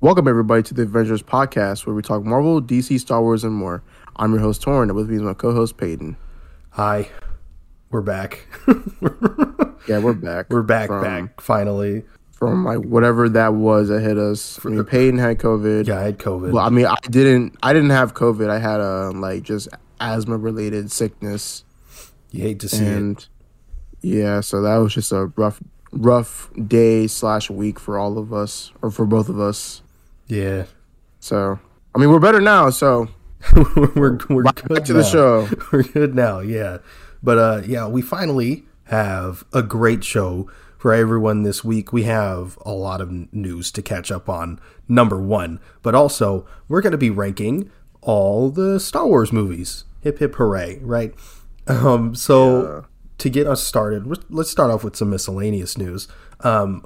Welcome everybody to the Avengenerds podcast, where we talk Marvel, DC, Star Wars, and more. I'm your host Tauren, and with me is my co-host Peyton. Hi, we're back. Yeah, we're back. we're back, from, back finally. from like whatever that was that hit us. I mean, Peyton had COVID. Yeah, I had COVID. Well, I mean, I didn't. I didn't have COVID. I had a like just asthma related sickness, you hate to see it. yeah, so that was just a rough, rough day slash week for all of us, or for both of us. Yeah, So, I mean, we're better now. So we're we're back good to the show. We're good now. Yeah, but uh, yeah, we finally have a great show for everyone this week. We have a lot of news to catch up on. Number one, but also we're going to be ranking all the Star Wars movies. Hip hip hooray! Right. Um, so to get us started, let's- start off with some miscellaneous news. Um,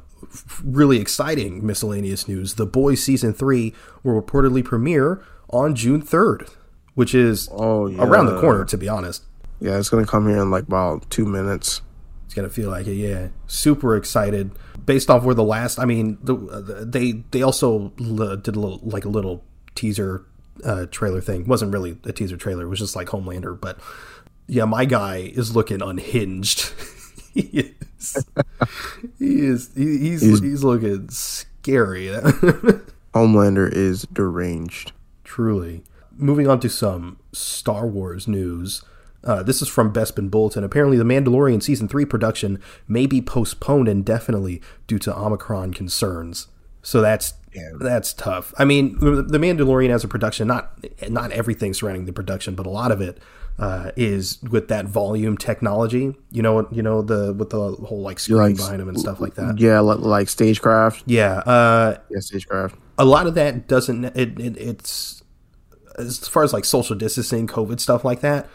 really exciting miscellaneous news. The Boys season three will reportedly premiere on June third, which is Oh, yeah. around the corner. To be honest, Yeah, it's gonna come here in like about two minutes. it's gonna feel like it. Yeah, super excited. Based off where the last, I mean, the, uh, they they also l- did a little like a little teaser uh, trailer thing. It wasn't really a teaser trailer. It was just like Homelander, but yeah, my guy is looking unhinged. he is. he is. He, he's, he's looking scary. Homelander is deranged. Truly. Moving on to some Star Wars news. Uh, this is from Bespin Bulletin. Apparently, The Mandalorian Season 3 production may be postponed indefinitely due to Omicron concerns. So that's that's tough. I mean, The The Mandalorian as a production, not not everything surrounding the production, but a lot of it uh, is with that volume technology. You know, you know the with the whole like screen like- behind them and stuff like that. Yeah, like, like stagecraft. Yeah, uh, Yeah, stagecraft. a lot of that doesn't it, it it's as far as like social distancing covid stuff like that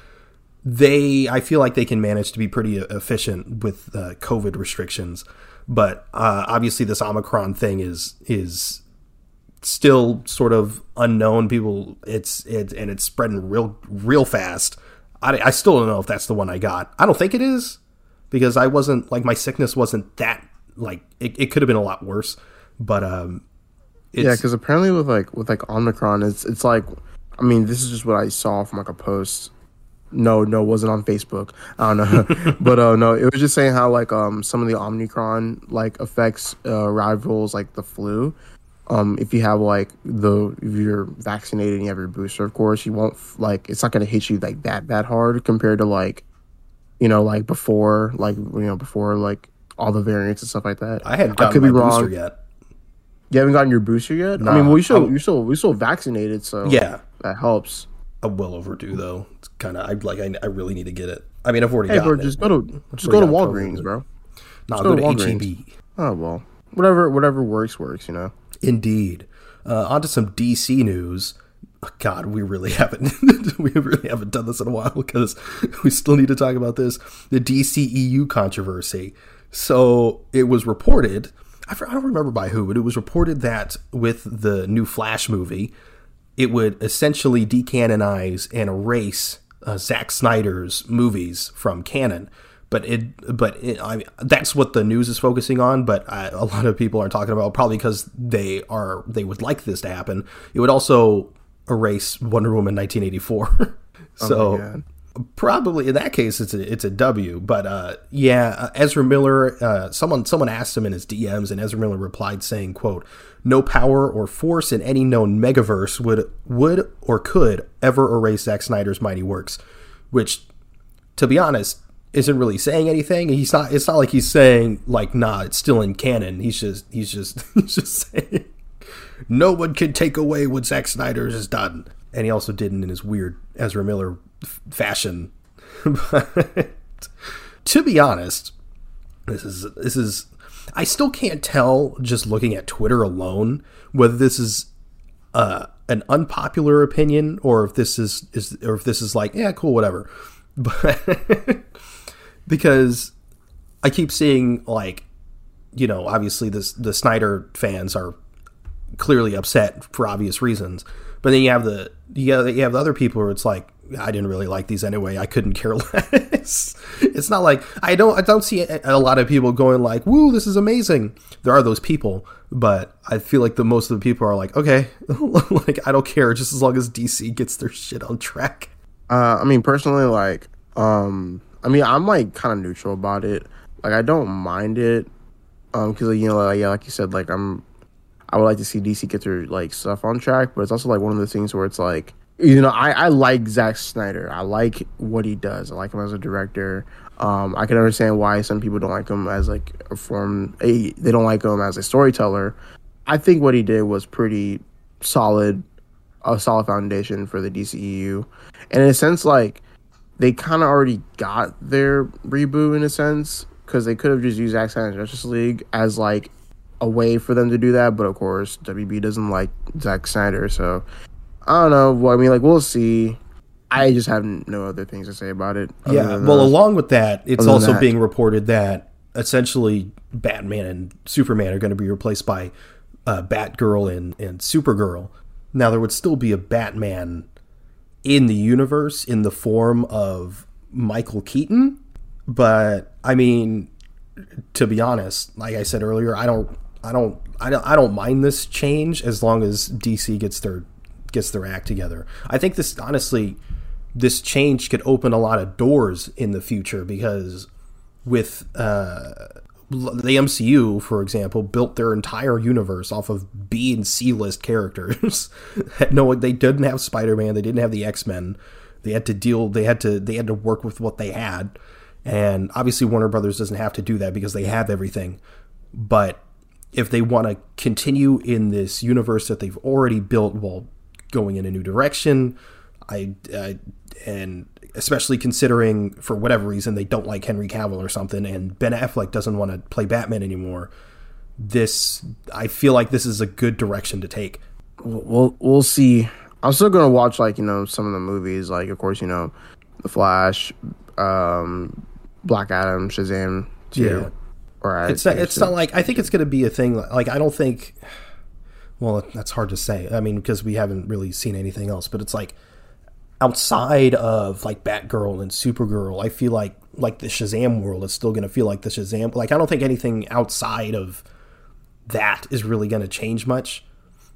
they i feel like they can manage to be pretty efficient with uh, covid restrictions but uh, obviously this omicron thing is is still sort of unknown people it's it and it's spreading real real fast I, I still don't know if that's the one i got i don't think it is because i wasn't like my sickness wasn't that like it, it could have been a lot worse but um Yeah, because apparently with like with like Omicron, it's it's like, I mean, this is just what I saw from like a post. No, no, it wasn't on Facebook. I don't know, but uh, no, it was just saying how like um some of the Omicron like affects uh, rivals like the flu. Um, if you have like the if you're vaccinated and you have your booster, of course, you won't like it's not gonna hit you like that that hard compared to like, you know, like before like you know before like all the variants and stuff like that. I hadn't I gotten could be wrong. booster yet. You haven't gotten your booster yet. I Nah, mean, well, you still you still we still vaccinated, so Yeah, that helps. I'm well overdue though. It's kind of I like I, I really need to get it. I mean, I've already Hey, bro, just it. go to just go to COVID, Walgreens, but- bro. No, go go to to Walgreens. HEB. Oh well, whatever whatever works works, you know. Indeed. Uh, on to some DC news. God, we really haven't we really haven't done this in a while because we still need to talk about this the DCEU controversy. So it was reported. I don't remember by who, but it was reported that with the new Flash movie, it would essentially decanonize and erase uh, Zack Snyder's movies from canon. But it, but it, I, that's what the news is focusing on. But I, a lot of people are talking about probably because they are they would like this to happen. It would also erase Wonder Woman 1984. so God. probably in that case it's a it's a W. But uh, yeah, uh, Ezra Miller. Uh, someone someone asked him in his DMs, and Ezra Miller replied saying, "quote No power or force in any known megaverse would would or could ever erase Zack Snyder's mighty works." Which, to be honest, isn't really saying anything. He's not. It's not like he's saying like, "Nah, it's still in canon." He's just he's just he's just saying no one can take away what Zack Snyder has done. And he also didn't in his weird Ezra Miller f- fashion. but to be honest, this is this is I still can't tell just looking at Twitter alone whether this is uh, an unpopular opinion or if this is is or if this is like yeah cool whatever. But because I keep seeing like you know obviously this the Snyder fans are clearly upset for obvious reasons. But then you have the you have, you have the other people where it's like I didn't really like these anyway. I couldn't care less. it's not like I don't I don't see a, a lot of people going like, "Woo, this is amazing." There are those people, but I feel like the most of the people are like, okay, like I don't care, just as long as DC gets their shit on track. Uh, I mean, personally, like, um, I mean, I'm like kind of neutral about it. Like, I don't mind it, um, because you know, like, yeah, like you said, like I'm, I would like to see DC get their like stuff on track, but it's also like one of the things where it's like, you know, I I like Zack Snyder. I like what he does. I like him as a director. Um, I can understand why some people don't like him as like a form. A, they don't like him as a storyteller. I think what he did was pretty solid, a solid foundation for the DCEU, and in a sense, like they kind of already got their reboot in a sense because they could have just used Zack Snyder's Justice League as like a way for them to do that, but of course WB doesn't like Zack Snyder, so I don't know. Well, I mean, like we'll see. I just have no other things to say about it. Yeah. Well, along with that, it's Other also that. being reported that essentially Batman and Superman are going to be replaced by uh, Batgirl and, and Supergirl. Now, there would still be a Batman in the universe in the form of Michael Keaton, but I mean, to be honest, like I said earlier, I don't, I don't, I don't, I don't mind this change as long as DC gets their gets their act together. I think this honestly, this change could open a lot of doors in the future because with uh, the MCU, for example, built their entire universe off of B and C list characters. no, they didn't have Spider Man. They didn't have the X Men. They had to deal. They had to. They had to work with what they had. And obviously, Warner Brothers doesn't have to do that because they have everything. But if they want to continue in this universe that they've already built while going in a new direction, I, I and especially considering for whatever reason they don't like Henry Cavill or something, and Ben Affleck doesn't want to play Batman anymore. This I feel like this is a good direction to take. we'll we'll see. I'm still gonna watch like you know some of the movies, like of course you know, The Flash, um, Black Adam, Shazam, too. Yeah. Or I It's not, it's not like I think it's going to be a thing. Like I don't think. Well, that's hard to say. I mean, because we haven't really seen anything else. But it's like outside of like Batgirl and Supergirl, I feel like like the Shazam world is still going to feel like the Shazam. Like I don't think anything outside of that is really going to change much.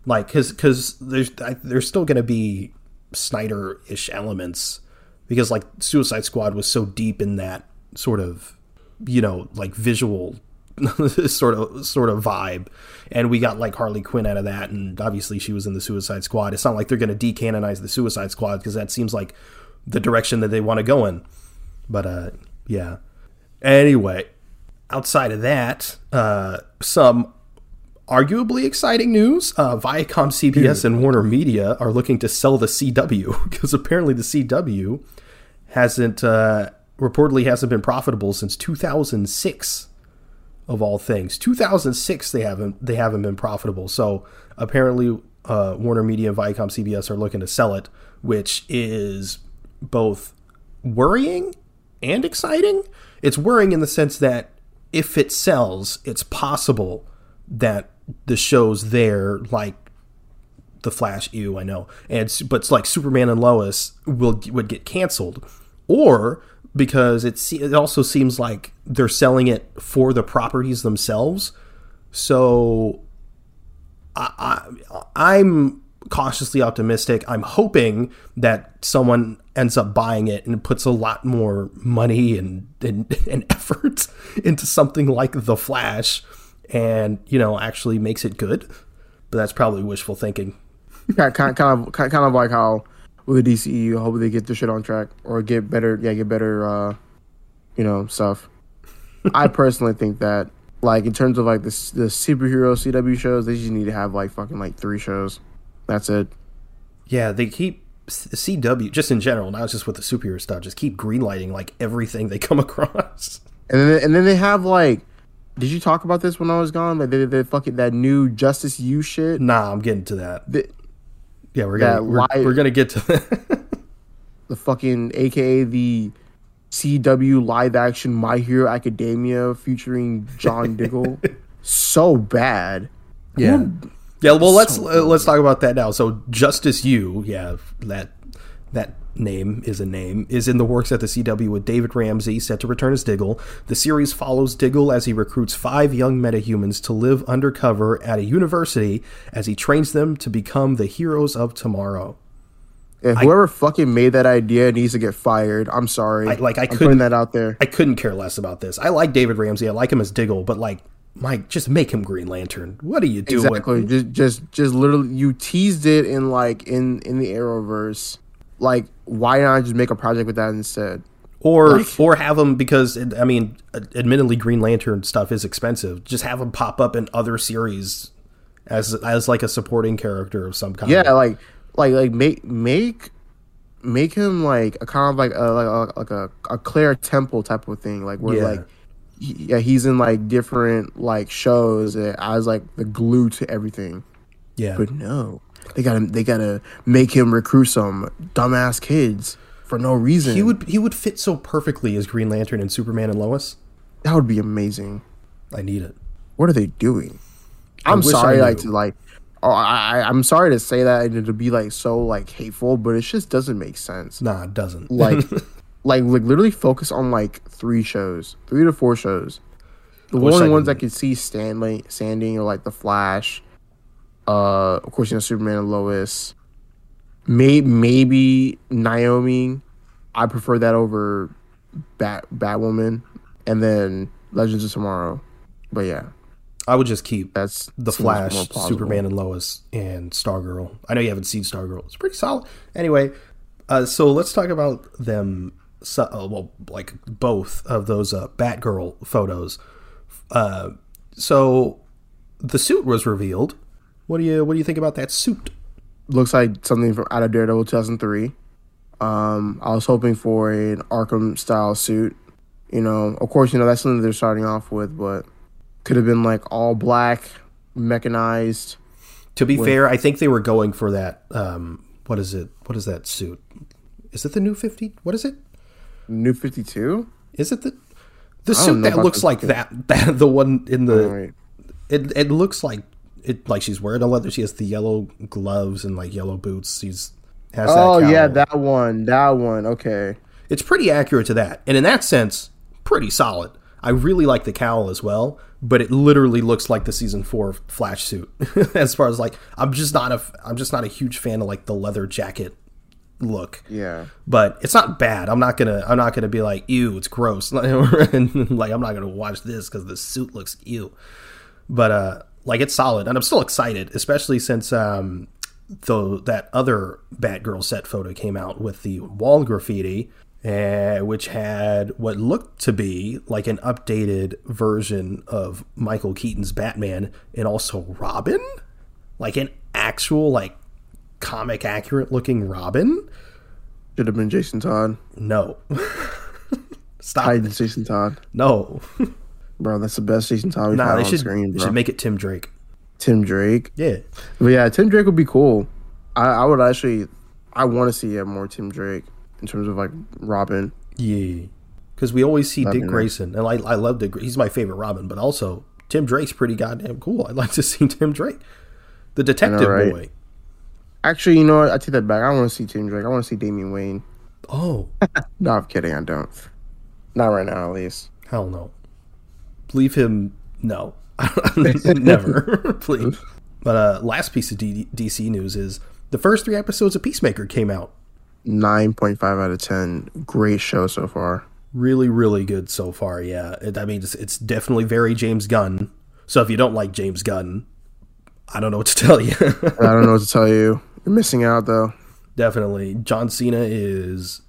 Like because because there's I, there's still going to be Snyder ish elements because like Suicide Squad was so deep in that sort of you know like visual sort of sort of vibe. And we got like harley quinn out of that and obviously she was in the suicide squad. It's not like they're going to decanonize the suicide squad because that seems like the direction that they want to go in. But uh yeah. Anyway outside of that uh some arguably exciting news uh viacom cbs and warner media are looking to sell the cw because apparently the cw hasn't uh reportedly hasn't been profitable since 2006 of all things. 2006 they haven't they haven't been profitable. So apparently uh, warner media viacom cbs are looking to sell it which is both worrying and exciting. It's worrying in the sense that if it sells it's possible that the shows there like the Flash, ew, I know, and but it's like Superman and Lois will would get canceled, or because it se- it also seems like they're selling it for the properties themselves. So I, I I'm cautiously optimistic. I'm hoping that someone ends up buying it and puts a lot more money and and, and effort into something like the Flash, and you know actually makes it good. But that's probably wishful thinking. kind of kind of like how with the DCEU, I hope they get their shit on track or get better, yeah, get better, uh, you know, stuff. I personally think that, like, in terms of like the the superhero CW shows, they just need to have like fucking like three shows. That's it. Yeah, they keep CW just in general, not just with the superhero stuff. Just keep greenlighting like everything they come across. And then and then they have like, did you talk about this when I was gone? Like they they fucking that new Justice U shit. Nah, I'm getting to that. The, Yeah, we're gonna we're, live- we're gonna get to that. the fucking AKA the CW live action My Hero Academia featuring John Diggle. so bad. yeah. Yeah, well let's uh, let's talk about that now. So Justice U, yeah, that that name is a name, is in the works at the CW with David Ramsey set to return as Diggle. The series follows Diggle as he recruits five young metahumans to live undercover at a university as he trains them to become the heroes of tomorrow. And whoever fucking made that idea needs to get fired. I'm sorry. I- like, I I'm couldn't- putting that out there. I couldn't care less about this. I like David Ramsey. I like him as Diggle, but like, Mike, just make him Green Lantern. What are you doing? Exactly. Just, just, just literally, you teased it in like in in the Arrowverse. Like, why not just make a project with that instead? Or or have him because I mean, admittedly, Green Lantern stuff is expensive. Just have him pop up in other series as as like a supporting character of some kind. Yeah, like, like, like make make make him like a kind of like a like a, like a, a Claire Temple type of thing. Like where Yeah. like. he- Yeah, he's in like different like shows eh, as like the glue to everything. yeah. But no, they gotta they gotta make him recruit some dumbass kids for no reason. He would he would fit so perfectly as Green Lantern and Superman and Lois. that would be amazing. I need it. What are they doing? I'm wish I sorry, like to like. Oh, I, I'm sorry to say that and to be like so like hateful, but it just doesn't make sense. Nah, it doesn't. Like, like, like literally focus on like three shows, three to four shows. The only ones I could- see Stanley, Standing or like the Flash. Uh, of course, you know Superman and Lois. May maybe Naomi. I prefer that over Bat Batwoman, and then Legends of Tomorrow. But yeah, I would just keep that's the Flash. Superman and Lois, and Stargirl. I know you haven't seen Stargirl. It's pretty solid. Anyway, uh, so let's talk about them. So, uh, well, like both of those uh, Batgirl photos. Uh, so the suit was revealed. What do you What do you think about that suit? looks like something from out of Daredevil 2003. Um, I was hoping for an Arkham style suit. You know, of course, you know that's something they're starting off with, but could have been like all black, mechanized. To be fair, I think they were going for that. Um, what is it? What is that suit? Is it the new Fifty? What is it? New 52. Is it the the suit that looks like that? That the one in the All right. It it looks like it like she's wearing a leather. She has the yellow gloves and like yellow boots. She's has Oh that yeah, that one. That one. Okay. it's pretty accurate to that, and in that sense, pretty solid. I really like the cowl as well, but it literally looks like the season four Flash suit. as far as like, I'm just not a I'm just not a huge fan of like the leather jacket look. Yeah. But it's not bad. I'm not gonna I'm not gonna be like ew, it's gross. and like I'm not gonna watch this because the suit looks ew. But uh, like it's solid, and I'm still excited, especially since um, though that other Batgirl set photo came out with the wall graffiti, uh, which had what looked to be like an updated version of Michael Keaton's Batman, and also Robin, like an actual like comic accurate looking Robin. Should have been Jason Todd. No. Stop. Hide. Jason Todd. No. Bro, that's the best Jason Todd we've nah, had they on should, screen, they should make it Tim Drake. Tim Drake. Yeah. But yeah, Tim Drake would be cool. I, I would actually. I want to see uh, more Tim Drake in terms of like Robin. Yeah. Because we always see Dick. Grayson, and I, I love Dick. He's my favorite Robin, but also Tim Drake's pretty goddamn cool. I'd like to see Tim Drake, the detective right? boy. Actually, you know what? I take that back. I want to see Tim Drake. I want to see Damian Wayne. Oh, No, I'm kidding. I don't. Not right now, at least. hell no. Leave him. No. Never. Please. But uh, last piece of D- DC news is the first three episodes of Peacemaker came out. Nine point five out of ten. Great show so far. really really good so far yeah it, i mean it's, it's definitely very james gunn so if you don't like james gunn i don't know what to tell you I don't know what to tell you. You're missing out though. definitely john cena is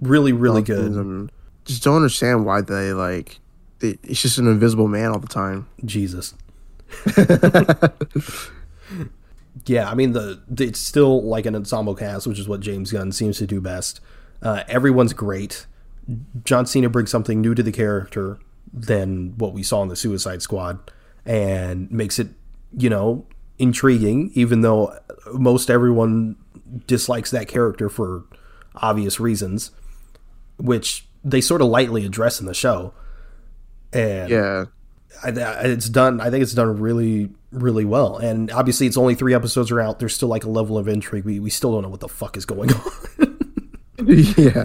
really really good just don't understand why they like. They, it's just an invisible man all the time. jesus. Yeah i mean the, the it's still like an ensemble cast which is what james gunn seems to do best. Uh, everyone's great. John cena brings something new to the character than what we saw in the suicide squad and makes it you know intriguing even though most everyone dislikes that character for obvious reasons which they sort of lightly address in the show and Yeah. I, I- it's done. I think it's done really, really well. And obviously, it's only three episodes are out. There's still like a level of intrigue. We we still don't know what the fuck is going on. yeah.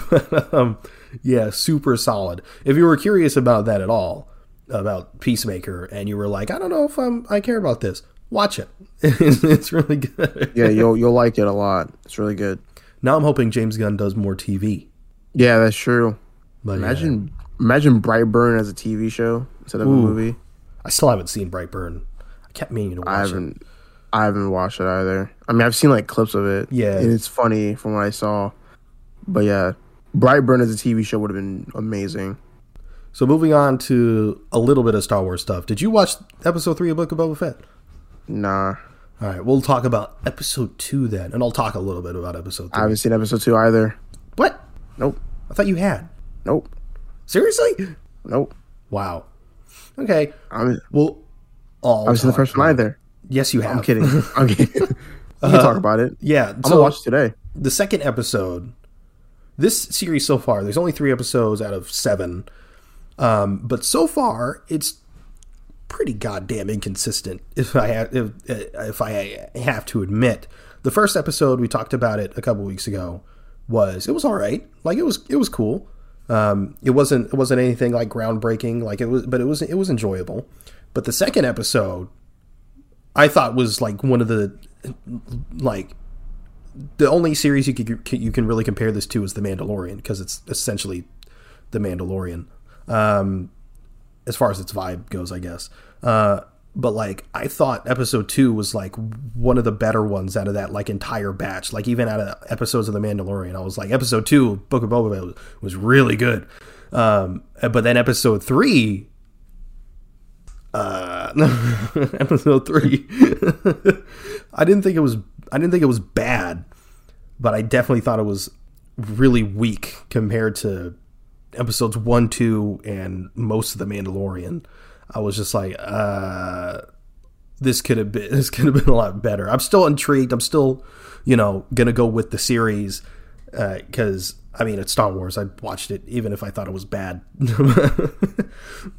um, yeah, super solid. If you were curious about that at all, about Peacemaker, and you were like, I don't know if I'm I care about this, watch it. it's really good. Yeah, you'll you'll like it a lot. It's really good. Now I'm hoping James Gunn does more TV. Yeah, that's true. But Imagine imagine Brightburn as a TV show instead of a movie. I still haven't seen Brightburn. I kept meaning to watch I it. haven't I haven't watched it either. I mean, I've seen like clips of it. Yeah. and it's funny from what I saw. But yeah, Brightburn as a TV show would have been amazing. So moving on to a little bit of Star Wars stuff. Did you watch Episode Three of Book of Boba Fett? Nah, All right, we'll talk about Episode Two then, and I'll talk a little bit about Episode Three. I haven't seen episode two either. What? Nope, I thought you had. nope, Seriously? nope. Wow. Okay. I'm, Well, all I haven't seen the first one either. Yes, you have. I'm kidding. I'm kidding. we can talk about it. Yeah. I'm so gonna watch today. the second episode, this series so far, there's only three episodes out of seven. Um, but so far, it's pretty goddamn inconsistent. If I have, if, if I have to admit, the first episode we talked about it a couple weeks ago was it was all right. Like it was it was cool. Um, it wasn't it wasn't anything like groundbreaking. Like it was, but it was it was enjoyable. But the second episode, I thought was like one of the like the only series you could you can really compare this to is The Mandalorian because it's essentially The Mandalorian um, as far as its vibe goes, I guess. Uh, but like I thought episode two was like one of the better ones out of that like entire batch. Like even out of episodes of The Mandalorian, I was like episode two, Book of Boba was, was really good. Um, but then episode three, uh, episode three, I didn't think it was I didn't think it was bad, but I definitely thought it was really weak compared to episodes one, two, and most of the Mandalorian. I was just like, uh, this could have been this could have been a lot better. I'm still intrigued. I'm still, you know, gonna go with the series because I mean it's Star Wars. I watched it even if I thought it was bad.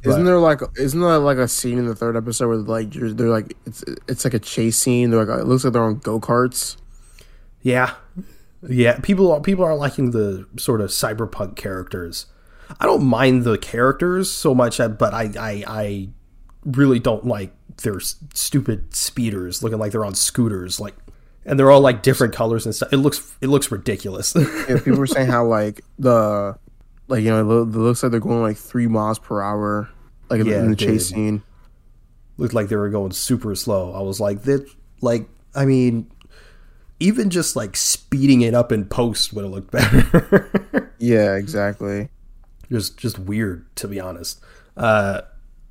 Isn't there like isn't there like a scene in the third episode where like you're, they're like it's it's like a chase scene. They're like it looks like they're on go karts. Yeah, yeah. People are people are liking the sort of cyberpunk characters. I don't mind the characters so much, uh, but I I, I really don't like their stupid speeders looking like they're on scooters, like, and they're all like different colors and stuff. It looks it looks ridiculous. Yeah, people were saying how like the like you know it looks like they're going like three miles per hour like in the- Yeah, in the it chase did. scene. looked like they were going super slow. I was like that, like I mean, even just like speeding it up in post would have looked better. Yeah, exactly. Just just weird to be honest. Uh,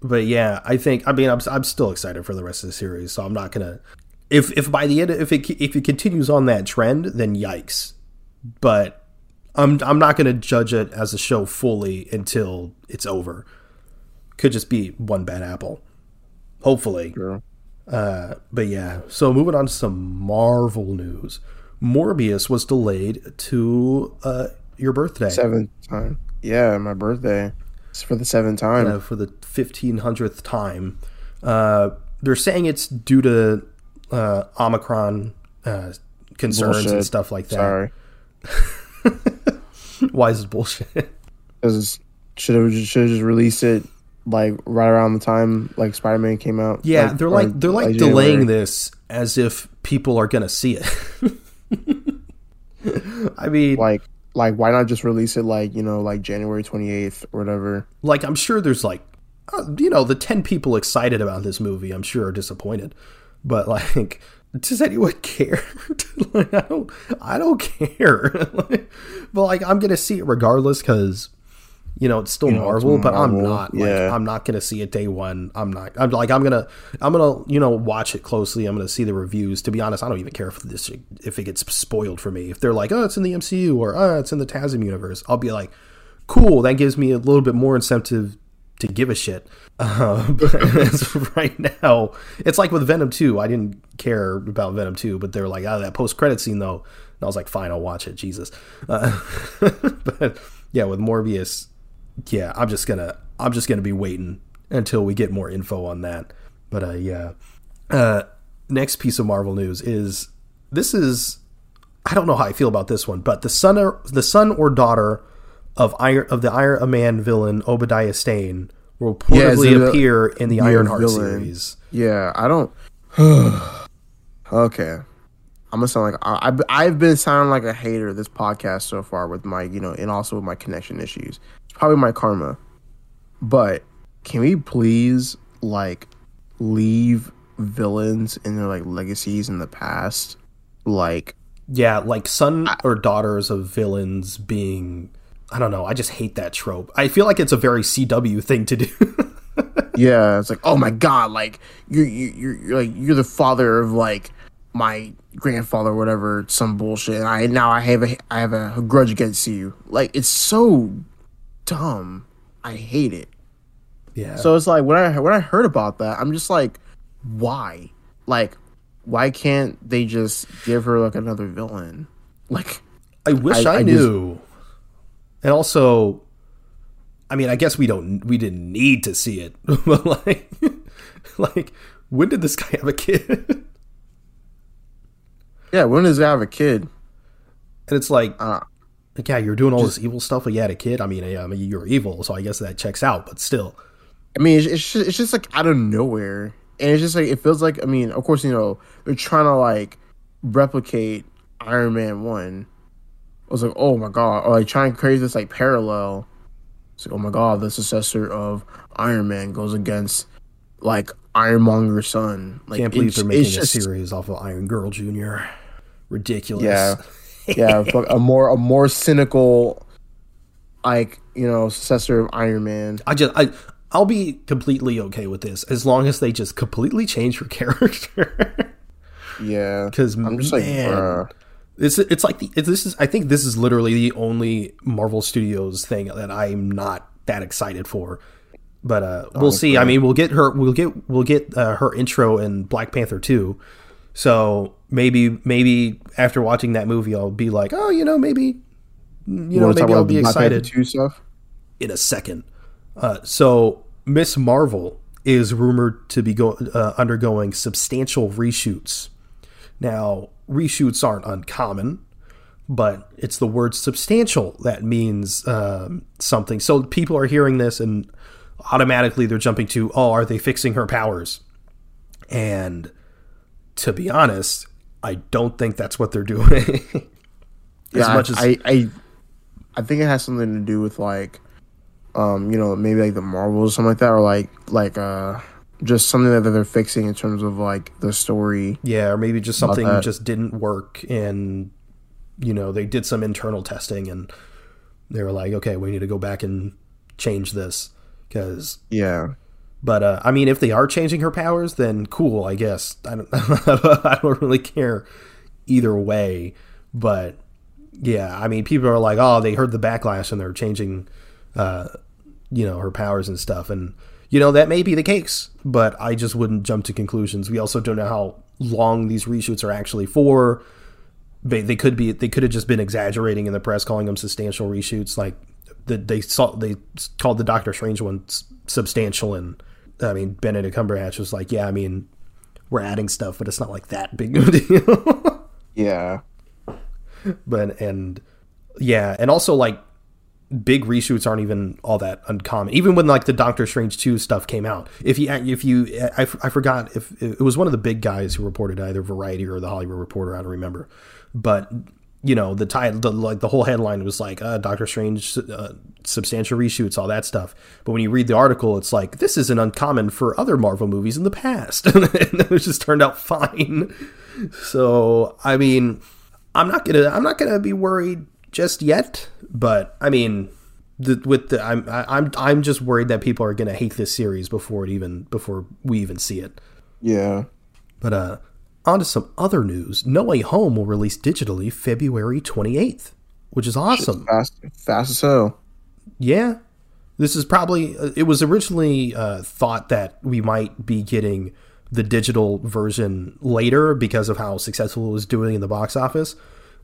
but yeah, I think I mean I'm I'm still excited for the rest of the series, so I'm not gonna. If if by the end if it if it continues on that trend, then yikes. But I'm I'm not gonna judge it as a show fully until it's over. Could just be one bad apple. Hopefully. True. Uh, but yeah, so moving on to some Marvel news. Morbius was delayed to uh, your birthday. Seventh time. Yeah, my birthday. It's for the seventh time. uh, for the 1500th time. Uh, they're saying it's due to uh, Omicron uh, concerns and stuff like that. Sorry. Why is this bullshit? Because should have should have just released it like right around the time like Spider Man came out. yeah, they're like they're like delaying this as if people are gonna see it. I mean, Like like why not just release it like you know like January twenty eighth or whatever. like I'm sure there's like uh, you know the 10 people excited about this movie I'm sure are disappointed. But like does anyone care? Like I don't I don't care. But like I'm gonna see it regardless because you know it's still know, it's Marvel but I'm not like yeah. I'm not gonna see it day one I'm not I'm like I'm gonna I'm gonna you know watch it closely I'm gonna see the reviews to be honest I don't even care if this if it gets spoiled for me if they're like oh it's in the MCU or oh it's in the TASM universe I'll be like cool that gives me a little bit more incentive to give a shit. Uh, but as right now, it's like with Venom 2. I didn't care about Venom 2, but they're like, oh, that post credit scene though. And I was like, fine, I'll watch it. Jesus. Uh, but yeah, with Morbius, yeah, I'm just gonna, I'm just gonna be waiting until we get more info on that. But uh, yeah, uh, next piece of Marvel news is this is I don't know how I feel about this one, but the son or the son or daughter of Iron of the Iron Man villain Obadiah Stane will reportedly the appear in the Ironheart villain. series. Yeah, I don't. okay, I'm gonna sound like I, I've I've been sounding like a hater this podcast so far with my you know and also with my connection issues. It's probably my karma, but can we please like leave villains and their like legacies in the past? Like Yeah, like son or daughters of villains being I don't know, I just hate that trope. I feel like it's a very CW thing to do. yeah, it's like oh my god, like you're you- you're you're like you're the father of like my grandfather or whatever some bullshit and i now i have a i have a grudge against you like it's so dumb i hate it yeah. so it's like when i when i heard about that i'm just like why like why can't they just give her like another villain like I wish I, I- I just- knew. And also, I mean, I guess we don't, we didn't need to see it, but like, like, when did this guy have a kid? yeah when does he have a kid And it's like, uh like, yeah, you're doing all this evil stuff, but you had a kid. I mean, yeah, I mean, you're evil, so I guess that checks out. But still, I mean, it's, it's just it's just like out of nowhere, and it's just like it feels like I mean, of course, you know, they're trying to like replicate Iron Man one. I was like, oh my god, or like trying to create this like parallel. It's like, oh my god, the successor of Iron Man goes against like Ironmonger's son. Like, can't believe they're making a just- series off of Iron Girl Jr. Ridiculous. Yeah, yeah, a more a more cynical, like you know, successor of Iron Man. I just, I, I'll be completely okay with this as long as they just completely change her character. Yeah, Because I'm just like, man, bruh. It's it's like the, it's, this is I think this is literally the only Marvel Studios thing that I'm not that excited for. But uh, we'll see. I mean, we'll get her. We'll get we'll get uh, her intro in Black Panther two. So maybe maybe after watching that movie, I'll be like, oh, you know, maybe you know, maybe I'll be the Black Panther excited two stuff. in a second. Uh, so Miss Marvel is rumored to be go- uh, undergoing substantial reshoots. Now, reshoots aren't uncommon, but it's the word substantial that means um, something. So people are hearing this and automatically they're jumping to, oh, are they fixing her powers? And to be honest, I don't think that's what they're doing. as yeah, much as I, I, I think it has something to do with like, um, you know, maybe like the Marvels or something like that, or like like uh, just something that they're fixing in terms of like the story. Yeah, or maybe just something that. just didn't work and you know, they did some internal testing and they were like, "Okay, we need to go back and change this." Cuz Yeah, but uh I mean, if they are changing her powers, then cool, I guess. I don't I don't really care either way, but yeah, I mean, people are like, "Oh, they heard the backlash and they're changing uh you know, her powers and stuff." And you know, that may be the case, but I just wouldn't jump to conclusions. We also don't know how long these reshoots are actually for. They, they could be they could have just been exaggerating in the press calling them substantial reshoots like the, they saw they called the Doctor Strange one substantial and I mean Benedict Cumberbatch was like yeah I mean we're adding stuff but it's not like that big of a deal. Yeah, but and yeah and also like big reshoots aren't even all that uncommon. Even when like the doctor strange 2 stuff came out if you if you i, I forgot if it was one of the big guys who reported either variety or the hollywood reporter i don't remember. But you know the title the, like the whole headline was like uh, doctor strange uh, substantial reshoots all that stuff but when you read the article it's like this isn't uncommon for other marvel movies in the past and it just turned out fine so i mean I'm not gonna I'm not gonna be worried just yet, but I mean, the, with the I'm I'm I'm just worried that people are gonna hate this series before it even before we even see it. yeah. But uh, on to some other news. No Way Home will release digitally February 28th, which is awesome. Fast, fast as hell. Yeah. This is probably, uh, it was originally uh, thought that we might be getting the digital version later because of how successful it was doing in the box office.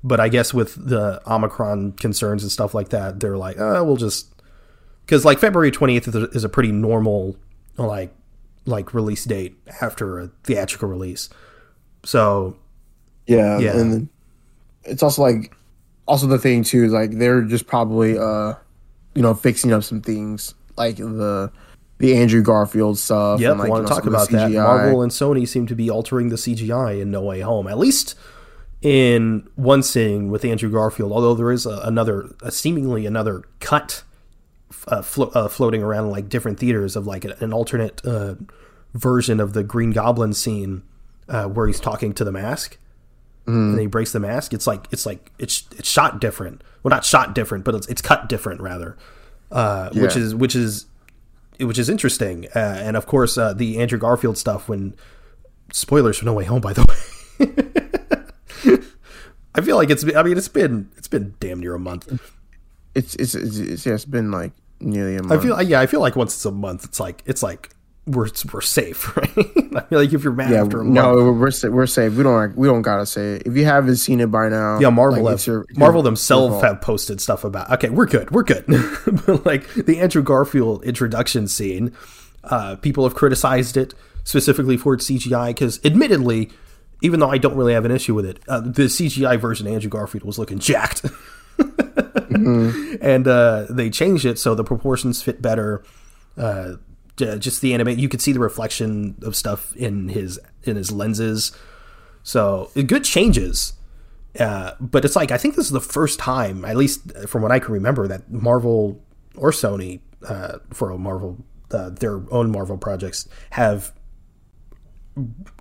But I guess with the Omicron concerns and stuff like that, they're like, uh, we'll just, because like February 28th is a, is a pretty normal, like, like release date after a theatrical release. So Yeah, Yeah. and it's also like also the thing too is like they're just probably uh you know fixing up some things like the the Andrew Garfield stuff. Yep, and, like, I want to talk some of the about that. Marvel and Sony seem to be altering the CGI in No Way Home, at least in one scene with Andrew Garfield. Although there is a, another, a seemingly another cut uh, flo- uh, floating around in like different theaters of like an alternate uh, version of the Green Goblin scene uh, where he's talking to the mask. And then he breaks the mask. It's like it's like it's it's shot different. Well, not shot different, but it's it's cut different rather. Uh, Which is which is which is interesting. Uh, and of course, uh, the Andrew Garfield stuff. When spoilers for No Way Home, by the way. I feel like it's. been- I mean, it's been it's been damn near a month. It's it's it's, it's, yeah, it's been like nearly a month. I feel yeah. I feel like once it's a month, it's like it's like we're we're safe, right? I feel like if you're mad yeah, after a no, month, we're we're we're safe. We don't we don't gotta say it. If you haven't seen it by now, Yeah, Marvel like, have, your- Marvel themselves have posted stuff about. Okay, we're good, we're good. but like the Andrew Garfield introduction scene, uh, people have criticized it specifically for its CGI because, admittedly, even though I don't really have an issue with it, uh, the CGI version of Andrew Garfield was looking jacked. and uh, they changed it so the proportions fit better. Uh, j- just the anime, you could see the reflection of stuff in his in his lenses. So good changes. Uh, but it's like I think this is the first time, at least from what I can remember, that Marvel or Sony, uh, for Marvel, uh, their own Marvel projects, have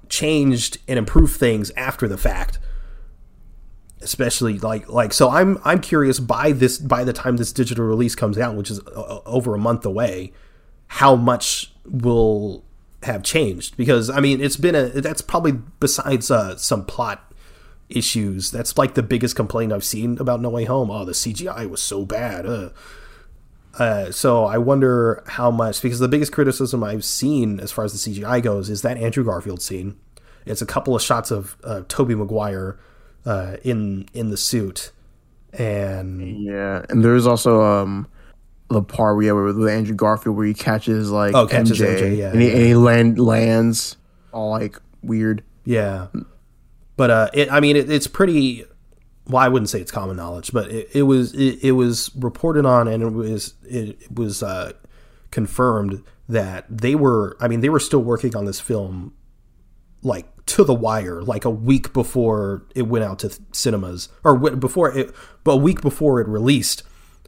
changed and improved things after the fact. Especially like like so, I'm I'm curious by this by the time this digital release comes out, which is uh, over a month away, how much will have changed because I mean it's been a that's probably besides uh, some plot issues that's like the biggest complaint I've seen about No Way Home. Oh, the CGI was so bad. Uh. Uh, so I wonder how much because the biggest criticism I've seen as far as the CGI goes is that Andrew Garfield scene. It's a couple of shots of uh, Tobey Maguire uh, in in the suit, and Yeah, and there's also um the part where yeah, with Andrew Garfield where he catches like Oh, catches MJ, yeah, and he, yeah. and he land lands all like weird. Yeah, but uh, it, I mean, it, it's pretty. Well, I wouldn't say it's common knowledge, but it, it was it, it was reported on, and it was it, it was uh, confirmed that they were. I mean, they were still working on this film, like to the wire, like a week before it went out to th- cinemas, or w- before it, but a week before it released.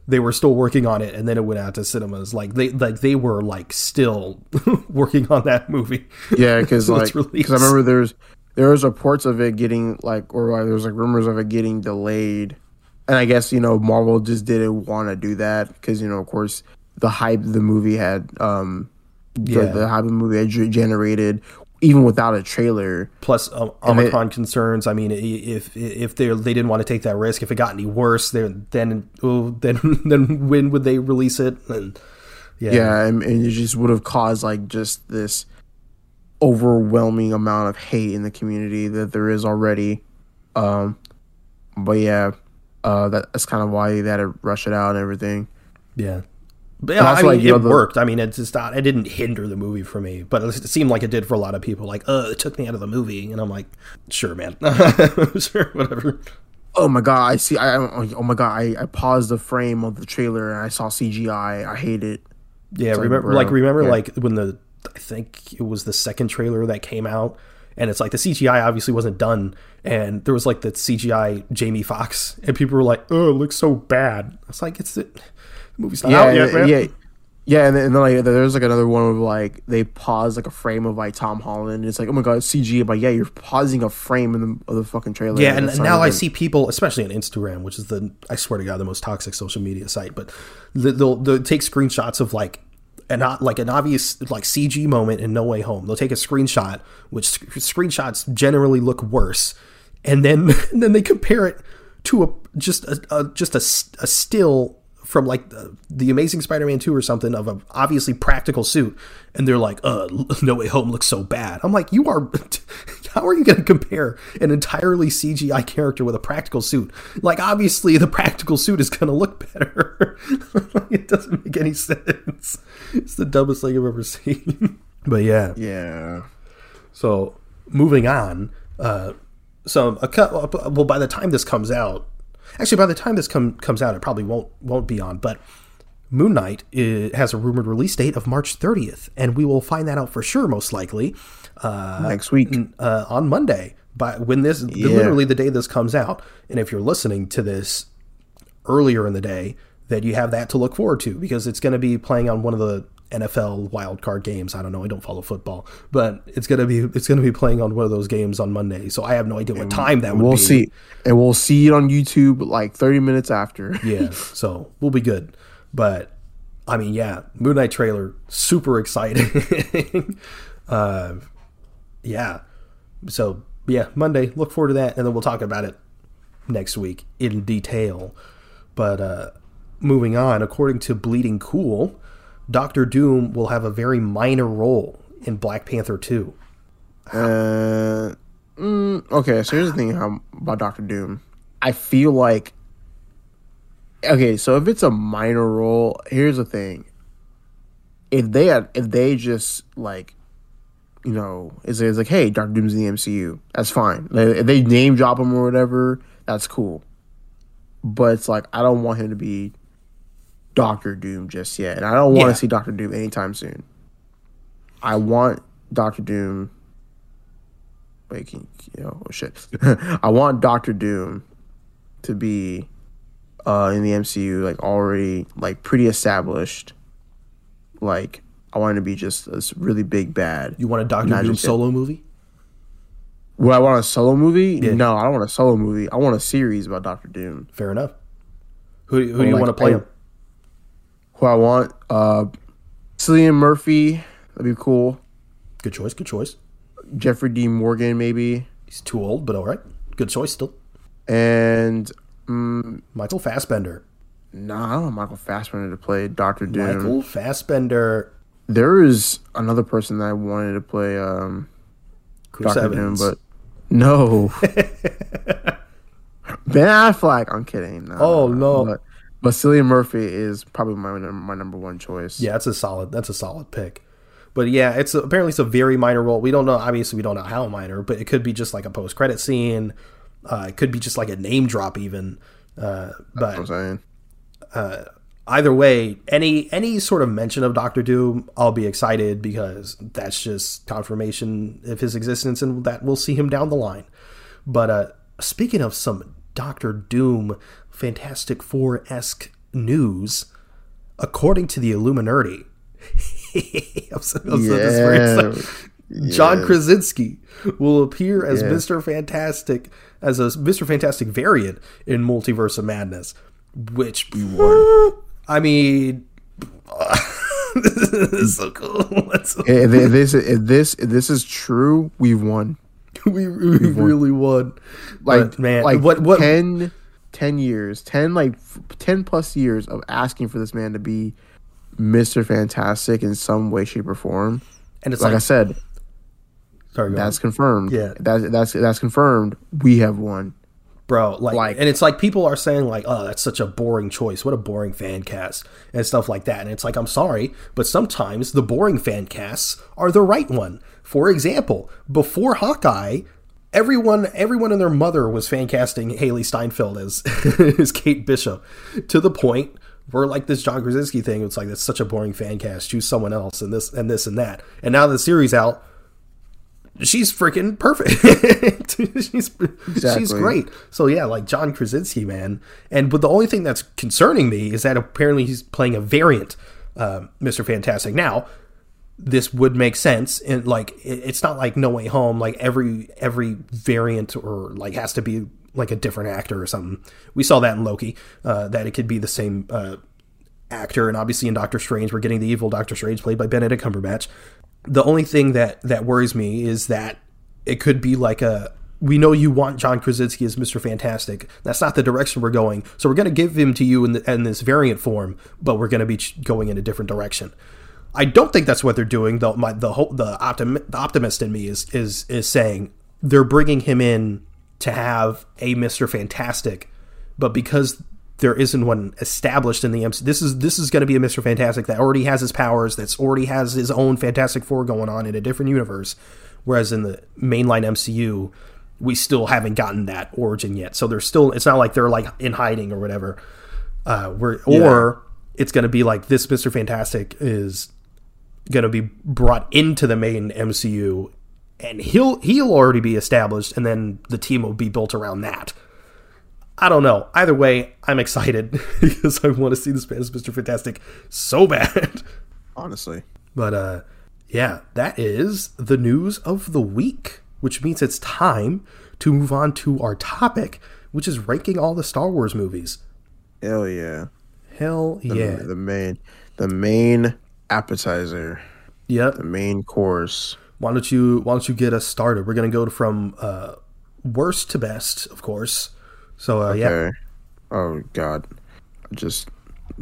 They were still working on it, and then it went out to cinemas. Like they, like they were like still working on that movie. Yeah, because like because I remember there's there was reports of it getting like or like, there was like rumors of it getting delayed, and I guess you know Marvel just didn't want to do that because you know of course the hype the movie had um the, Yeah. the hype the movie had generated even without a trailer. plus um, Omicron concerns. I mean, if if they they didn't want to take that risk, if it got any worse, then then oh, then then when would they release it? And yeah, Yeah, and, and it just would have caused like just this overwhelming amount of hate in the community that there is already. Um, but yeah, uh, that, that's kind of why they had to rush it out and everything. yeah. But yeah, I mean, like, it know, the- worked. I mean, it just not. It didn't hinder the movie for me, but it seemed like it did for a lot of people. Like, uh, it took me out of the movie, and I'm like, sure, man, sure, whatever. Oh my god, I see. I I- oh my god, I, I paused the frame of the trailer and I saw CGI. I hate it. Yeah, like, remember, bro, like remember, yeah. like when the I think it was the second trailer that came out, and it's like the CGI obviously wasn't done, and there was like the CGI Jamie Foxx, and people were like, "Oh, it looks so bad." It's like it's the movie's not Yeah, out yet, man. yeah, yeah. And then, and then like there's like another one where like they pause like a frame of like Tom Holland. and It's like oh my god, CG. But yeah, you're pausing a frame in the of the fucking trailer. Yeah, and That's not now I even- see people, especially on Instagram, which is the I swear to God the most toxic social media site, but they'll they'll take screenshots of like an o- like an obvious like CG moment in No Way Home. They'll take a screenshot, which sc- screenshots generally look worse, and then and then they compare it to a just a, a just a still from like the, the Amazing Spider-Man 2 or something of a obviously practical suit and they're like uh No Way Home looks so bad. I'm like you are how are you going to compare an entirely CGI character with a practical suit? Like obviously the practical suit is going to look better. it doesn't make any sense. It's the dumbest thing I've ever seen. but yeah. Yeah, So moving on, uh, so a cut. Well, by the time this comes out, actually, by the time this com- comes out, it probably won't won't be on. But Moon Knight is, has a rumored release date of March 30th, and we will find that out for sure, most likely, uh, next week. uh, on Monday. But when this, Yeah. literally the day this comes out, and if you're listening to this earlier in the day, that you have that to look forward to because it's going to be playing on one of the NFL wild card games. I don't know. I don't follow football, but it's gonna be it's gonna be playing on one of those games on Monday. So I have no idea what time that would be. We'll be. see, and we'll see it on YouTube like 30 minutes after. Yeah, so we'll be good. But I mean, yeah, Moon Knight trailer, super exciting. uh, yeah. So yeah, Monday, look forward to that, and then we'll talk about it next week in detail. But uh, moving on, according to Bleeding Cool, Doctor Doom will have a very minor role in Black Panther Two. Uh, mm, okay, so here's the thing about Doctor Doom. I feel like okay, so if it's a minor role, here's the thing. If they if they just like, you know, it's like, hey, Doctor Doom's in the MCU, that's fine. If they name drop him or whatever, that's cool. But it's like I don't want him to be Doctor Doom just yet, and I don't want Yeah. to see Doctor Doom anytime soon. I want Doctor Doom. Wait, can, you know, oh shit. I want Doctor Doom to be uh, in the MCU, like already like pretty established. Like I want him to be just this really big bad. You want a Doctor Doom solo movie? Would I want a solo movie? Yeah. No, I don't want a solo movie. I want a series about Doctor Doom. Fair enough. Who, who do you like- want to play him? Who I want? Uh, Cillian Murphy. That'd be cool. Good choice. Good choice. Jeffrey Dean Morgan, maybe. He's too old, but all right. Good choice still. And mm, Michael Fassbender. nah, I don't want Michael Fassbender to play Doctor Doom. Michael Fassbender. There is another person that I wanted to play um, Doctor Doom, but no. ben Affleck. I'm kidding. No, Oh, no. But, but Cillian Murphy is probably my my number one choice. yeah, that's a solid. That's a solid pick. But yeah, it's a, apparently it's a very minor role. We don't know. Obviously, we don't know how minor, but it could be just like a post credit scene. Uh, it could be just like a name drop, even. Uh, That's what but I'm saying. either way, any any sort of mention of Doctor Doom, I'll be excited because that's just confirmation of his existence, and that we'll see him down the line. But uh, speaking of some Doctor Doom, Fantastic Four esque news, according to the Illuminati, I'm so, I'm so- this is very Yeah. John Krasinski will appear as Yeah. Mr. Fantastic as a Mr. Fantastic variant in Multiverse of Madness, which we won. I mean, this is so cool. So- eh, If, if this if this if this is true, we've won. we, we really won. Like But, man, like what what 10, 10 years, ten like ten plus years of asking for this man to be Mister Fantastic in some way, shape, or form. and it's Like like, I said, sorry, go on. that's confirmed. Yeah. that's that's that's confirmed. We have won. bro like, Like- and it's like people are saying like oh that's such a boring choice what a boring fan cast and stuff like that and it's like i'm sorry but sometimes the boring fan casts are the right one for example before hawkeye everyone everyone and their mother was fan casting hailee steinfeld as as kate bishop to the point where like this john krasinski thing it's like that's such a boring fan cast choose someone else and this and this and that and now the series out she's freaking perfect. she's she's great. So yeah, like John Krasinski, man. And but the only thing that's concerning me is that apparently he's playing a variant, um, Mister Fantastic. Now, this would make sense, and like it's not like No Way Home. Like every every variant or like has to be like a different actor or something. We saw that in Loki, uh, that it could be the same. Uh, actor, and obviously in Doctor Strange, we're getting the evil Doctor Strange played by Benedict Cumberbatch. The only thing that that worries me is that it could be like a. We know you want John Krasinski as Mister Fantastic. That's not the direction we're going. So we're going to give him to you in, the, in this variant form, but we're going to be going in a different direction. I don't think that's what they're doing. Though my the whole the, optim, the optimist in me is is is saying they're bringing him in to have a Mister Fantastic, but because there isn't one established in the MC. This is this is going to be a Mister Fantastic that already has his powers, that's already has his own Fantastic Four going on in a different universe. Whereas in the mainline MCU, we still haven't gotten that origin yet. So they're still. It's not like they're like in hiding or whatever. Uh, we're, or it's going to be like this. Mister Fantastic is going to be brought into the main MCU, and he'll he'll already be established, and then the team will be built around that. I don't know. Either way, I'm excited because I want to see this as Mister Fantastic so bad. Honestly, But uh yeah, that is the news of the week, which means it's time to move on to our topic, which is ranking all the Star Wars movies. hell yeah. Hell The, yeah. the main, the main appetizer, Yep. the main course. Why don't you why don't you get us started? We're gonna go from uh worst to best, of course. So uh yeah. Oh God. Just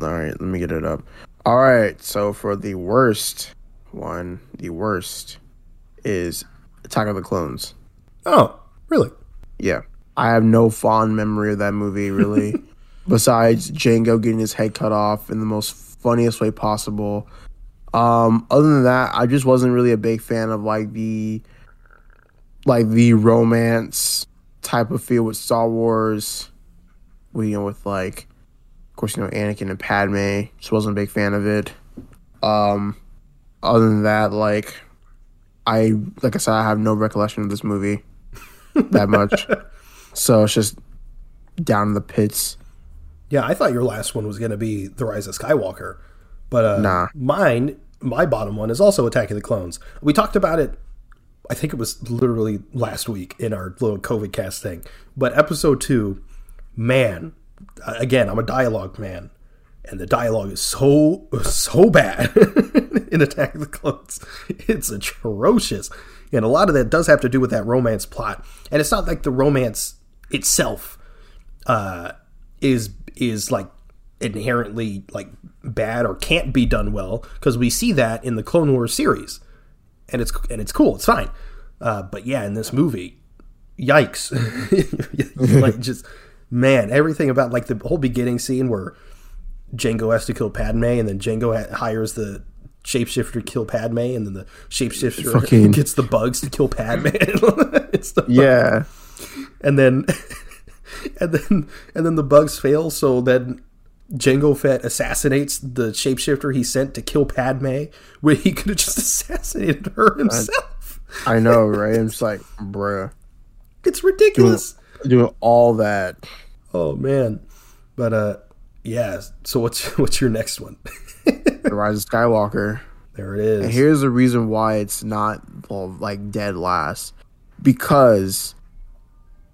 all right. Let me get it up. All right. So for the worst one, the worst is Attack of the Clones. Oh, really? Yeah. I have no fond memory of that movie, really. Besides Jango getting his head cut off in the most funniest way possible. Um, other than that, I just wasn't really a big fan of like the like the romance type of feel with Star Wars. We you know with like of course, you know, Anakin and Padme. Just wasn't a big fan of it. Um other than that, like I like I said, I have no recollection of this movie that much. so it's just down in the pits. Yeah, I thought your last one was gonna be The Rise of Skywalker. But uh Nah. mine my bottom one is also Attack of the Clones. We talked about it I think it was literally last week in our little COVID cast thing. But episode two, man, again, I'm a dialogue man, and the dialogue is so so bad in Attack of the Clones. It's atrocious, and a lot of that does have to do with that romance plot. And it's not like the romance itself uh, is is like inherently like bad or can't be done well because we see that in the Clone Wars series and it's and it's cool. It's fine. Uh, but yeah, in this movie, yikes! like just man, everything about like the whole beginning scene where Jango has to kill Padme, and then Jango ha- hires the shapeshifter to kill Padme, and then the shapeshifter Fucking- gets the bugs to kill Padme. Yeah. and then and then and then the bugs fail, so then. Jango Fett assassinates the shapeshifter he sent to kill Padme, where he could have just assassinated her himself. I know, right? I'm just like, bruh. It's ridiculous. Doing all that. Oh man. But uh yeah, so what's what's your next one? The Rise of Skywalker. there it is. And here's the reason why it's not well, like dead last. Because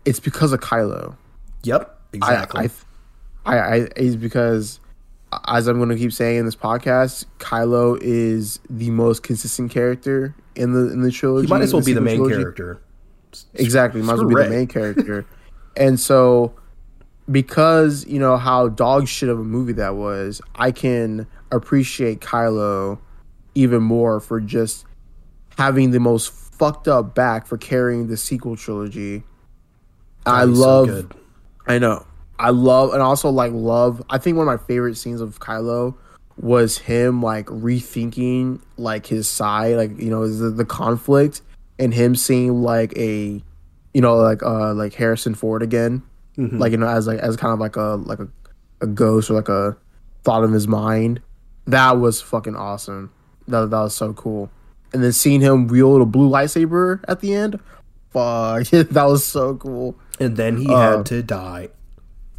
it's because of Kylo. yep, exactly. I, I, I, I is because uh, as I'm going to keep saying in this podcast, Kylo is the most consistent character in the in the trilogy. he might as well the be the main trilogy. character. Exactly, might as well be the main character. and so, because you know how dog shit of a movie that was, I can appreciate Kylo even more for just having the most fucked up back for carrying the sequel trilogy. I so love. good. I know. I love and also like love. I think one of my favorite scenes of Kylo was him like rethinking like his side, like you know the, the conflict, and him seeing like a, you know like uh like Harrison Ford again, like you know as like as kind of like a like a, a ghost or like a thought in his mind. That was fucking awesome. That that was so cool. And then seeing him wield a blue lightsaber at the end, fuck, that was so cool. And then he Uh, had to die.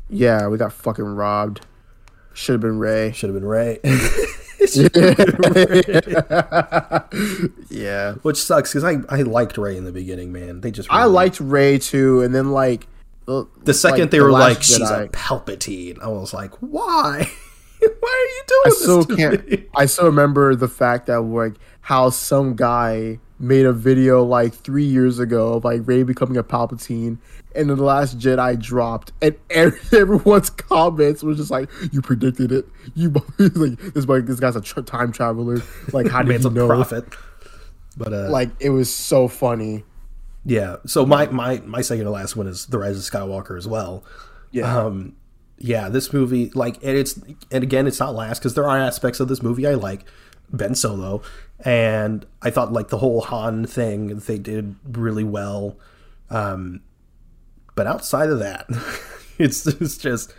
Yeah, we got fucking robbed. Should have been Rey. Should have been Rey. Yeah. Which sucks because I, I liked Rey in the beginning, man. They just I liked Rey too, and then like the, the second like, they The were like she's a Palpatine. I was like, why? why are you doing I this still to can't. me? I still remember the fact that like how some guy made a video like three years ago of like Rey becoming a Palpatine, and then the Last Jedi dropped, and everyone's comments was just like, "You predicted it. You like this like this guy's a tr- time traveler. Like how did you a know?" prophet. But uh, Like it was so funny. Yeah. So my my my second to last one is The Rise of Skywalker as well. Yeah. Um yeah, this movie like and it's and again it's not last cuz there are aspects of this movie I like Ben Solo and I thought like the whole Han thing they did really well. Um But outside of that, it's, it's just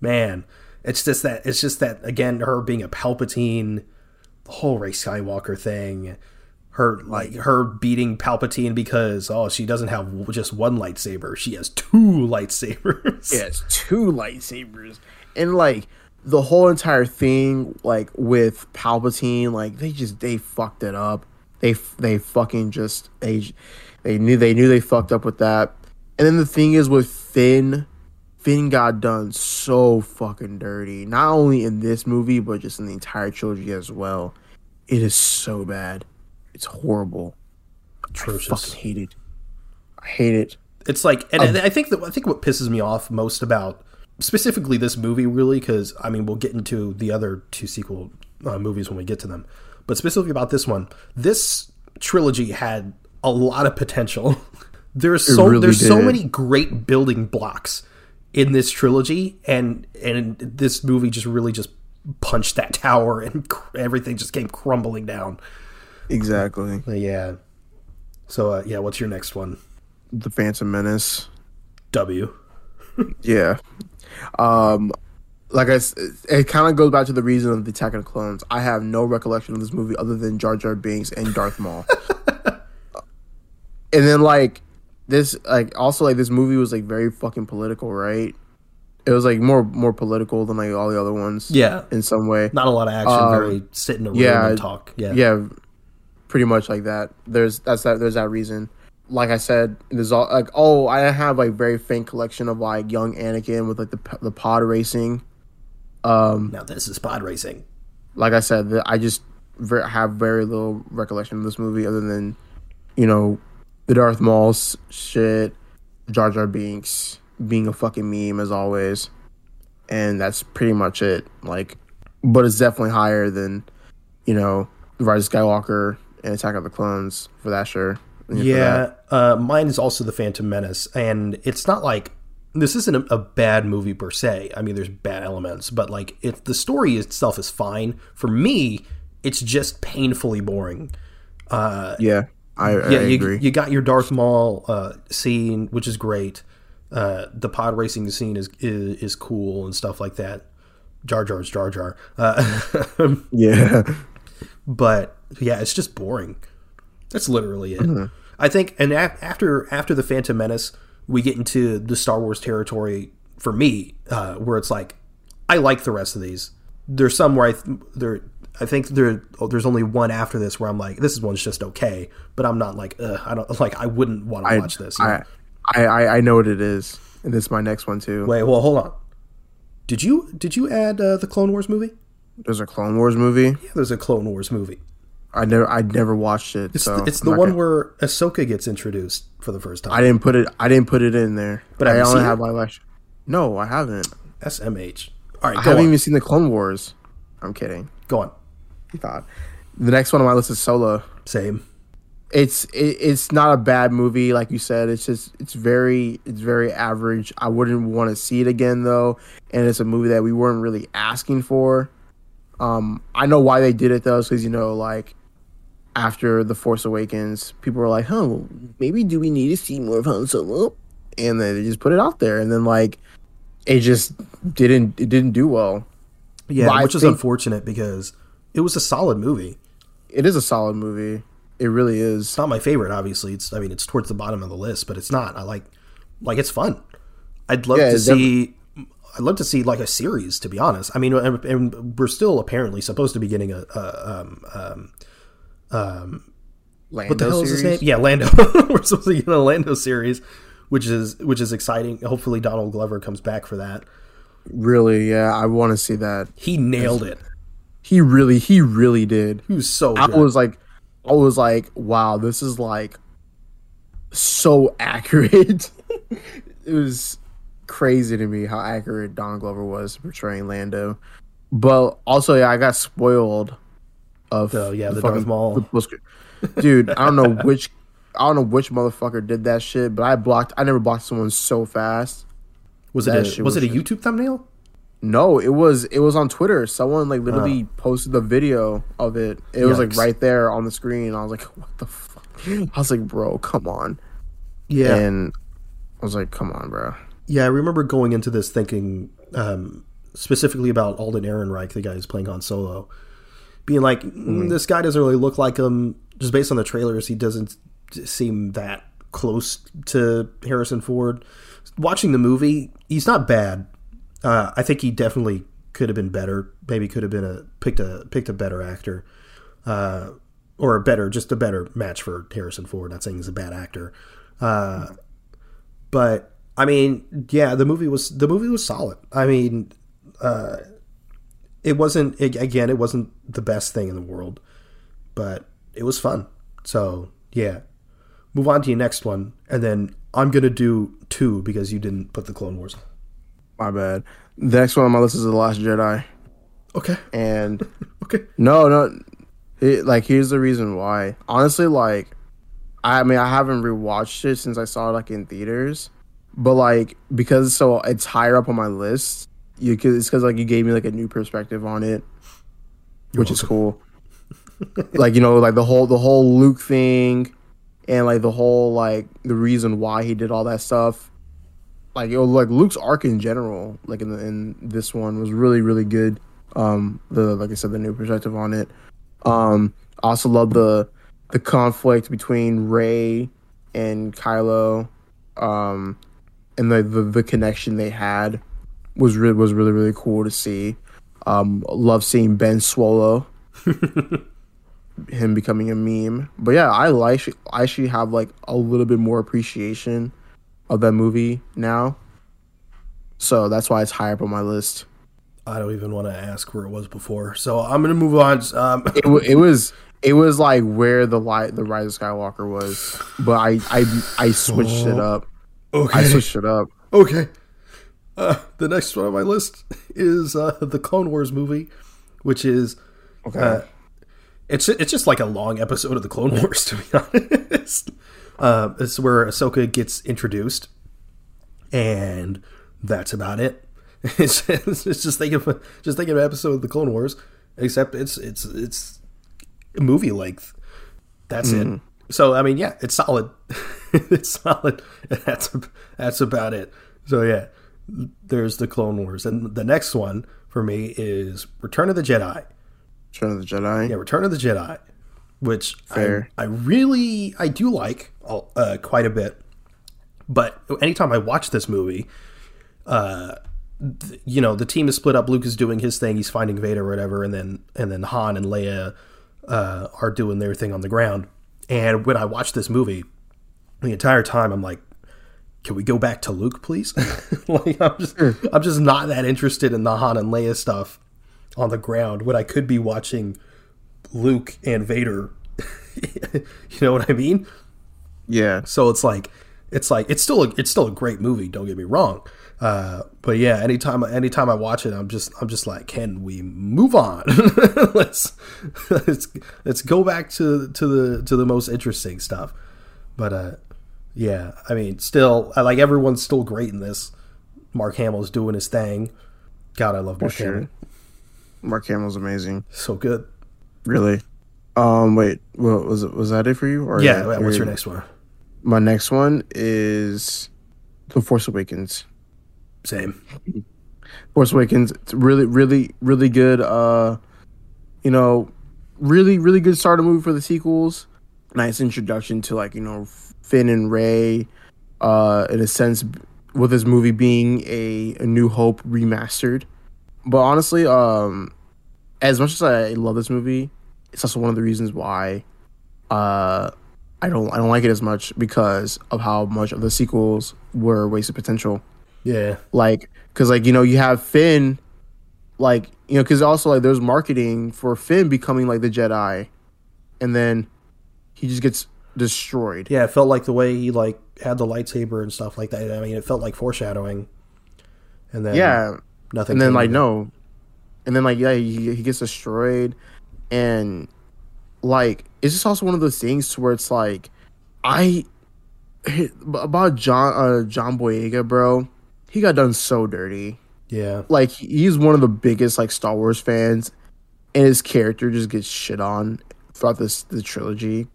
man, it's just that it's just that again, her being a Palpatine, the whole Rey Skywalker thing, her like her beating Palpatine because oh she doesn't have just one lightsaber, she has two lightsabers. Yeah, it's two lightsabers, and like the whole entire thing, like with Palpatine, like they just they fucked it up. They they fucking just they they knew they knew they fucked up with that. And then the thing is with Finn, Finn got done so fucking dirty. Not only in this movie, but just in the entire trilogy as well. It is so bad. It's horrible. Atrocious. I fucking hate it. I hate it. It's like, and um, I think that I think what pisses me off most about specifically this movie, really, because I mean, we'll get into the other two sequel uh, movies when we get to them, but specifically about this one, this trilogy had a lot of potential. there's so really there's did. so many great building blocks in this trilogy, and and this movie just really just punched that tower, and everything just came crumbling down. Exactly. Yeah. So uh, yeah, what's your next one? The Phantom Menace. W. yeah. Um, like I, it kind of goes back to the reason of the Attack of the Clones. I have no recollection of this movie other than Jar Jar Binks and Darth Maul. and then like this, like also like this movie was like very fucking political, right? It was like more more political than like all the other ones. Yeah, in some way. Not a lot of action. Um, very sit in a room yeah, and talk. Yeah, yeah, pretty much like that. There's that's that. There's that reason like I said, there's all like oh I have like very faint collection of like young Anakin with like the the pod racing. Um, now this is pod racing. Like I said, I just have very little recollection of this movie other than you know the Darth Maul shit, Jar Jar Binks being a fucking meme as always, and that's pretty much it. Like, but it's definitely higher than you know Rise of Skywalker and Attack of the Clones for that sure. Yeah, uh, mine is also the Phantom Menace, and it's not like this isn't a, a, bad movie per se. I mean, there's bad elements, but like if the story itself is fine. For me, it's just painfully boring. Uh, yeah, I, I yeah, you, agree. You got your Darth Maul uh, scene, which is great. Uh, the pod racing scene is, is, is cool and stuff like that. Jar Jar's Jar Jar. Uh, yeah, but yeah, it's just boring. That's literally it. Mm-hmm. I think, and a- after after the Phantom Menace, we get into the Star Wars territory for me, uh, where it's like I like the rest of these. There's some where I th- there. I think there oh, there's only one after this where I'm like, this one's just okay, but I'm not like, I don't like, I wouldn't want to watch this. You know? I, I I know what it is, and this is my next one too. Wait, well, hold on. Did you did you add uh, the Clone Wars movie? There's a Clone Wars movie. Yeah, there's a Clone Wars movie. I never I never watched it. It's so the, it's the one gonna... where Ahsoka gets introduced for the first time. I didn't put it. I didn't put it in there. But I only have my last. No, I haven't. SMH. All right, I haven't on. even seen the Clone Wars. I'm kidding. Go on. You thought the next one on my list is Solo. Same. It's it, it's not a bad movie, like you said. It's just it's very it's very average. I wouldn't want to see it again though, and it's a movie that we weren't really asking for. Um, I know why they did it though, because you know, like after the Force Awakens, people were like, "Huh, maybe do we need to see more of Han Solo?" And then they just put it out there, and then like it just didn't it didn't do well. Yeah, but which is unfortunate because it was a solid movie. It is a solid movie. It really is. It's not my favorite, obviously. It's I mean it's towards the bottom of the list, but it's not. I like like it's fun. I'd love yeah, to see. I'd love to see like a series, to be honest. I mean, and, and we're still apparently supposed to be getting a, a um, um, um, Lando what the hell series? is his name? Yeah, Lando. We're supposed to get a Lando series, which is which is exciting. Hopefully, Donald Glover comes back for that. Really, yeah, I want to see that. He nailed it. He really, he really did. He was so. Good. I was like, I was like, wow, this is like so accurate. it was crazy to me how accurate Don Glover was portraying Lando. But also, yeah, I got spoiled of oh, yeah, the, the fucking Maul. Dude, I don't know which I don't know which motherfucker did that shit, but I blocked I never blocked someone so fast. Was it a, was, was, it a YouTube thumbnail? No, it was it was on Twitter. Someone like literally uh. posted the video of it. It Yikes. was like right there on the screen. I was like, what the fuck? I was like, bro, come on. Yeah. And I was like, come on, bro. Yeah, I remember going into this thinking um, specifically about Alden Ehrenreich, the guy who's playing Han Solo, being like, mm, this guy doesn't really look like him. Just based on the trailers, he doesn't seem that close to Harrison Ford. Watching the movie, he's not bad. Uh, I think he definitely could have been better. Maybe could have been a picked a picked a better actor, uh, or a better just a better match for Harrison Ford. Not saying he's a bad actor, uh, but I mean, yeah, the movie was the movie was solid. I mean, uh, it wasn't it, again, it wasn't the best thing in the world, but it was fun. So yeah, move on to your next one, and then I'm gonna do two because you didn't put the Clone Wars. My bad. The next one on my list is The Last Jedi. Okay. And Okay. no, no, it, like here's the reason why. Honestly, like, I mean, I haven't rewatched it since I saw it like in theaters, but like because so it's higher up on my list. You cause it's because like you gave me like a new perspective on it, which is cool. like you know, like the whole the whole Luke thing, and like the whole like the reason why he did all that stuff. Like it was like Luke's arc in general, like in the, in this one was really really good. Um, the like I said, the new perspective on it. Um, I also love the the conflict between Rey and Kylo, um, and the, the the connection they had was really was really really cool to see. Um, love seeing Ben Swolo, him becoming a meme. But yeah, I like I actually have like a little bit more appreciation of that movie now. So that's why it's high up on my list. I don't even want to ask where it was before, so I'm gonna move on. Um, It, w- it was it was like where the light the Rise of Skywalker was, but I I I switched it up. okay. I switched it up. Okay. Uh, the next one on my list is uh, the Clone Wars movie, which is Okay. uh, it's it's just like a long episode of the Clone Wars to be honest. Uh, it's where Ahsoka gets introduced, and that's about it. It's, it's just think of just think of an episode of the Clone Wars, except it's it's it's movie length. That's it. So I mean, yeah, it's solid. it's solid. That's that's about it. So yeah, there's the Clone Wars, and the next one for me is Return of the Jedi. Return of the Jedi. Yeah, Return of the Jedi, which Fair. I, I really I do like uh, quite a bit. But anytime I watch this movie, uh, th- you know, the team is split up. Luke is doing his thing; he's finding Vader or whatever, and then and then Han and Leia uh, are doing their thing on the ground. And when I watch this movie, the entire time I'm like, can we go back to Luke, please? like I'm just I'm just not that interested in the Han and Leia stuff on the ground when I could be watching Luke and Vader. you know what I mean? Yeah. So it's like it's like it's still a, it's still a great movie. Don't get me wrong. Uh, but yeah, anytime anytime I watch it, I'm just I'm just like, can we move on? let's let's let's go back to to the to the most interesting stuff. But uh, yeah, I mean, still, I like everyone's still great in this. Mark Hamill's doing his thing. God, I love Mark sure. Hamill. Mark Hamill's amazing. So good. Really. Um. Wait. What was it? Was that it for you? Or Yeah. what's your next one? My next one is The Force Awakens. Same. Force Awakens. It's really, really, really good. Uh, you know, really, really good starter movie for the sequels. Nice introduction to like you know Finn and Rey. Uh, in a sense, with this movie being a, a New Hope remastered. But honestly, um, as much as I love this movie, it's also one of the reasons why, uh, I don't I don't like it as much because of how much of the sequels were wasted potential Yeah. like because like you know you have finn like you know because also like there's marketing for finn becoming like the jedi and then he just gets destroyed Yeah, it felt like the way he like had the lightsaber and stuff like that. I mean, it felt like foreshadowing. And then yeah nothing. and then like no and then like yeah he, he gets destroyed and like it's just also one of those things to where it's like i about john uh john boyega bro he got done so dirty Yeah. like he's one of the biggest like Star Wars fans, and his character just gets shit on throughout this the trilogy,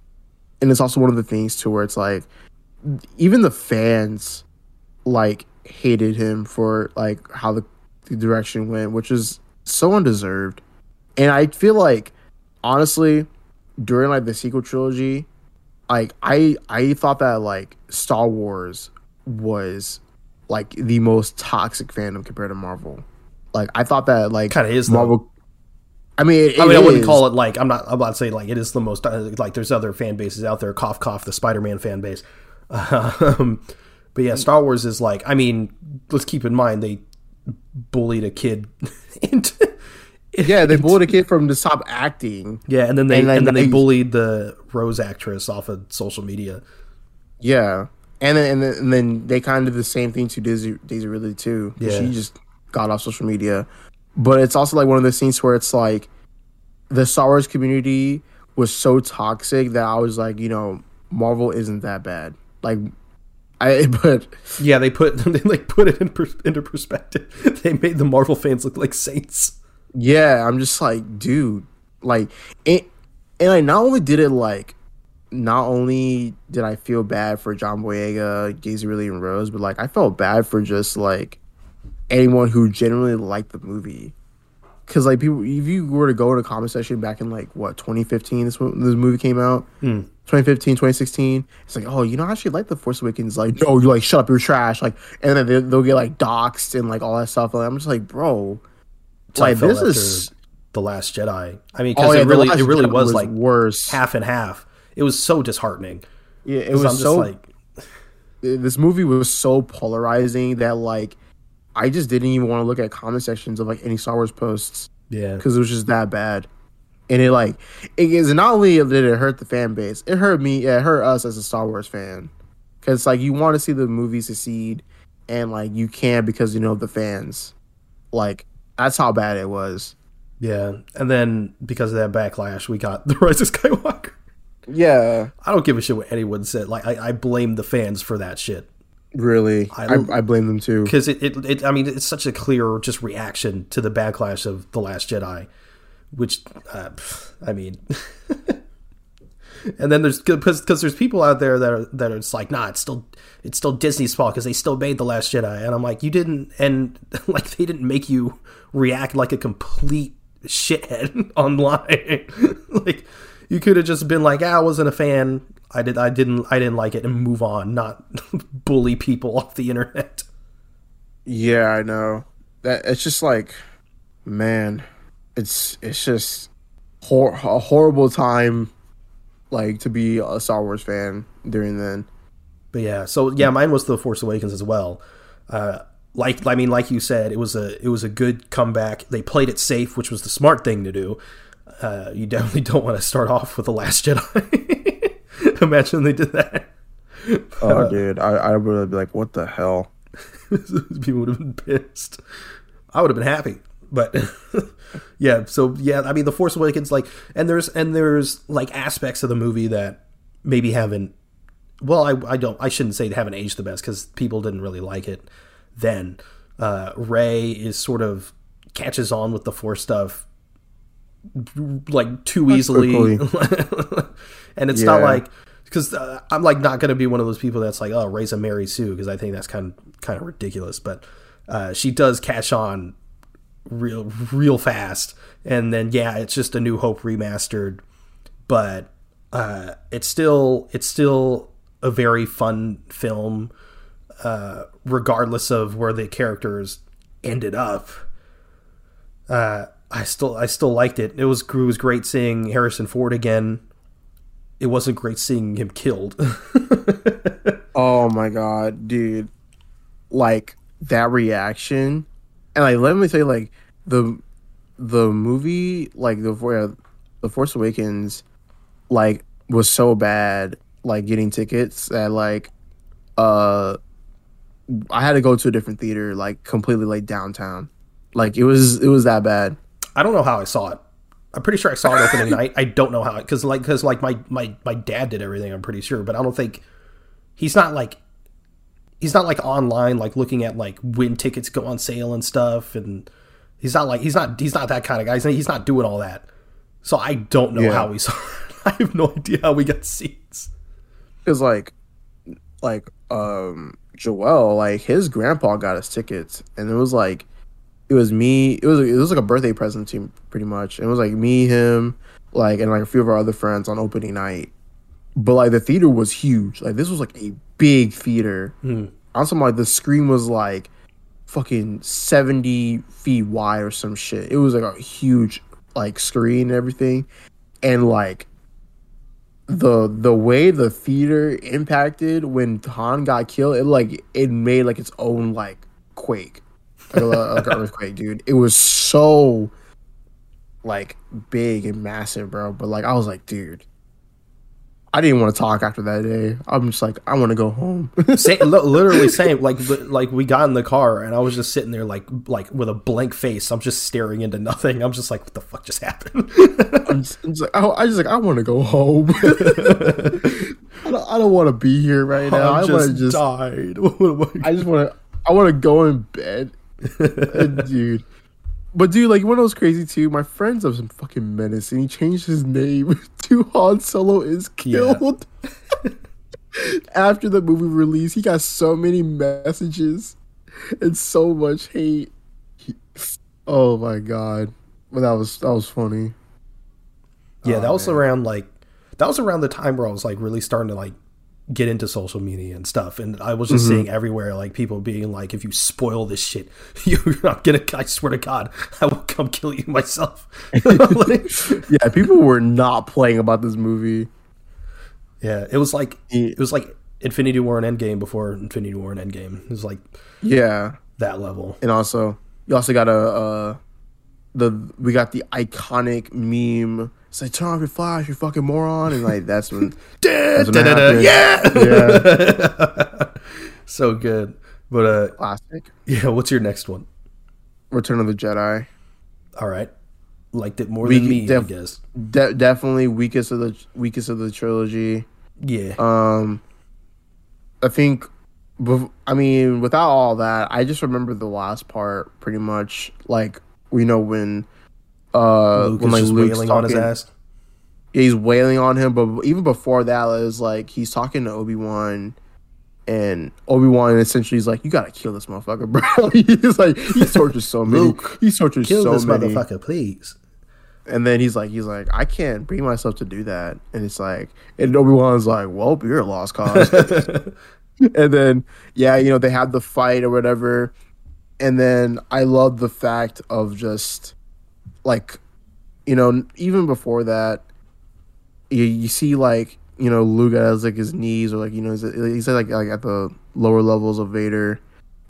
and it's also one of the things too where it's like even the fans like hated him for like how the, the direction went, which is so undeserved. And I feel like honestly, during like the sequel trilogy, like I I thought that like Star Wars was like the most toxic fandom compared to Marvel. Like I thought that like Kinda is, though. Marvel. I mean, it, I mean, I wouldn't is. call it like I'm not. I'm not saying like it is the most uh, like. There's other fan bases out there. Cough, cough. The Spider-Man fan base. Um, but yeah, Star Wars is like. I mean, let's keep in mind they bullied a kid into. Yeah, they bullied a kid from to stop acting. Yeah, and then they And and then they bullied the Rose actress off of social media. Yeah, and then and then, and then they kind of did the same thing to Daisy Daisy Ridley too. Yeah. she just got off social media. But it's also like one of those scenes where it's like the Star Wars community was so toxic that I was like, you know, Marvel isn't that bad. Like, I but Yeah, they put they like put it in pers- into perspective. They made the Marvel fans look like saints. Yeah, I'm just like, dude, like, it, and like not only did it like. Not only did I feel bad for John Boyega, Daisy Ridley, and Rose, but like I felt bad for just like anyone who genuinely liked the movie. Because like people, if you were to go to comment section back in like what 2015, this this movie came out, hmm. 2015, 2016, it's like, oh, you know, I actually like the Force Awakens. Like, no, you like shut up, you're trash. Like, and then they, they'll get like doxxed and like all that stuff. And I'm just like, bro, I like this is the Last Jedi. I mean, because oh yeah, it really it really Jedi was, like worse. half and half. It was so disheartening. yeah, it was I'm just so like, this movie was so polarizing that like I just didn't even want to look at comment sections of like any Star Wars posts. yeah, because it was just that bad. And it like it is not only did it hurt the fan base, it hurt me. Yeah, it hurt us as a Star Wars fan because like you want to see the movie succeed, and like you can't because you know the fans. Like that's how bad it was. yeah. And then because of that backlash, we got the Rise of Skywalker. Yeah, I don't give a shit what anyone said. Like, I, I blame the fans for that shit. really. I- I, I, blame them too. because it, it, it I mean it's such a clear just reaction to the backlash of the Last Jedi, which uh, I mean, and then there's because because there's people out there that are that are just like nah it's still it's still Disney's fault because they still made the Last Jedi and I'm like you didn't and like they didn't make you react like a complete shithead online like you could have just been like ah, I wasn't a fan I did I didn't I didn't like it and move on not bully people off the internet. Yeah, I know. That it's just like, man, it's it's just hor- a horrible time, like to be a Star Wars fan during then. But yeah, so yeah, mine was the Force Awakens as well. Uh, like I mean, like you said, it was a it was a good comeback. They played it safe, which was the smart thing to do. Uh, you definitely don't want to start off with the Last Jedi. Imagine they did that. Oh, dude, I I would be like, what the hell? People would have been pissed. I would have been happy, but yeah. So yeah, I mean, the Force Awakens, like, and there's and there's like aspects of the movie that maybe haven't. Well, I I don't I shouldn't say they haven't aged the best because people didn't really like it then. Uh, Rey is sort of catches on with the Force stuff like too easily, and it's not like because uh, I'm like not going to be one of those people that's like oh raise a Mary Sue because I think that's kind of kind of ridiculous, but uh, she does catch on real real fast, and then yeah, it's just a New Hope remastered, but uh, it's still it's still a very fun film, uh, regardless of where the characters ended up. Uh, I still I still liked it. It was it was great seeing Harrison Ford again. It wasn't great seeing him killed. Oh my god, dude! Like that reaction, and like let me tell you, like the the movie, like the the Force Awakens, like was so bad. Like getting tickets that like, uh, I had to go to a different theater, like completely like downtown. Like it was it was that bad. I don't know how I saw it. I'm pretty sure I saw it opening night. I don't know how because like because like my my my dad did everything. I'm pretty sure, but I don't think he's not like he's not like online like looking at like when tickets go on sale and stuff. And he's not like he's not he's not that kind of guy. He's not, he's not doing all that. So I don't know Yeah. how we saw. it. I have no idea how we got seats. because like like um Joel, like his grandpa got us tickets, and it was like, it was me. It was it was like a birthday present to him, pretty much. It was like me, him, like, and like a few of our other friends on opening night. But like the theater was huge. Like this was like a big theater. Mm. I'm talking like the screen was like fucking 70 feet wide or some shit. It was like a huge like screen and everything. And like the the way the theater impacted when Han got killed, it like it made like its own like quake. Like, like an earthquake, dude. It was so like big and massive, bro. But like I was like, dude, I didn't want to talk after that day. I'm just like, I want to go home. Li- literally same. Like like we got in the car and I was just sitting there like like with a blank face. I'm just staring into nothing. I'm just like, what the fuck just happened? I'm just, I'm just like, I, I just like, I want to go home. I don't, I don't want to be here right now. I, I just just, died. I- just want to, I want to go in bed, dude. But dude, like, one of those crazy too. My friend's of some fucking menace, and he changed his name to Han Solo is Yeah. killed. After the movie release, he got so many messages and so much hate. Oh my god, but that was that was funny. Yeah, that Oh, was man. around like that was around the time where I was like really starting to like get into social media and stuff, and I was just Mm-hmm. seeing everywhere like people being like, "If you spoil this shit, you're not gonna." I swear to God, I will come kill you myself. Like, Yeah, people were not playing about this movie. yeah, it was like it was like Infinity War and Endgame before Infinity War and Endgame. It was like Yeah, that level. and also you also got a uh, the we got the iconic meme. It's like turn off your flash, you fucking moron, and like that's when Da, when da, da, happened. yeah, so good. But uh, classic yeah, what's your next one? Return of the Jedi. All right, liked it more We than me, def- I guess. De- definitely weakest of the weakest of the trilogy. Yeah. Um, I think, I mean, without all that, I just remember the last part pretty much. Like we know when, uh, Luke when is like Luke's wailing on his talking- ass. he's wailing on him. But even before that, it was like he's talking to Obi Wan, and Obi Wan essentially is like, "You gotta kill this motherfucker, bro." he's like, he tortures so many. Luke, he tortures Kill so this many. motherfucker, please. And then he's like, he's like, I can't bring myself to do that. And it's like, and Obi Wan's like, well, you're a lost cause. and then, yeah, you know, they had the fight or whatever. And then I love the fact of just like, you know, even before that, you, you see like, you know, Luke has like his knees or like, you know, he's, he's like, like at the lower levels of Vader.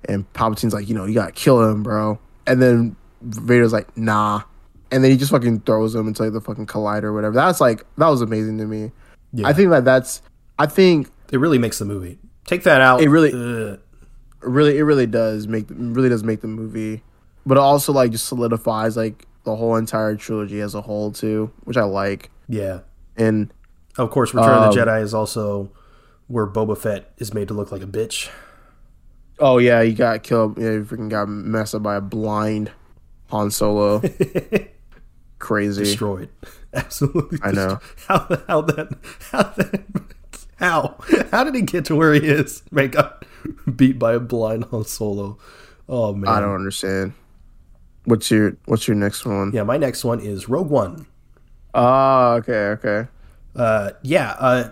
And Palpatine's like, you know, you gotta kill him, bro. And then Vader's like, nah. And then he just fucking throws him into like the fucking collider or whatever. That's like, that was amazing to me. Yeah. I think that that's, I think It really makes the movie. Take that out. It really- Ugh. really it really does make really does make the movie but it also like just solidifies like the whole entire trilogy as a whole too which i like yeah. and Of course, Return of the Um, Jedi is also where Boba Fett is made to look like a bitch. oh yeah he got killed yeah he freaking got messed up by a blind han solo crazy Destroyed. Absolutely. I know. destroyed. How how that how that how how did he get to where he is? Man got beat by a blind Han Solo. Oh man. i don't understand what's your what's your next one? Yeah, my next one is Rogue One. ah okay okay Uh, yeah, uh,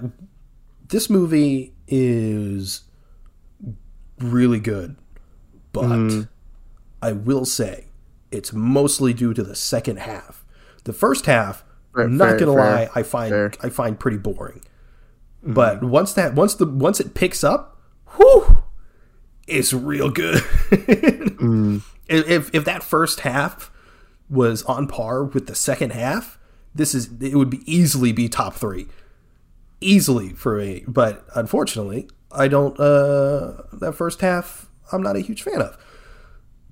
this movie is really good, but Mm-hmm. I will say it's mostly due to the second half. The first half, Fair- I'm not fair- gonna fair- lie, I find. I find pretty boring. But once that once the once it picks up, whew, it's real good. Mm. If if- that first half was on par with the second half, this is it would be easily be top three, easily for me. But unfortunately, I don't. Uh, that first half, I'm not a huge fan of.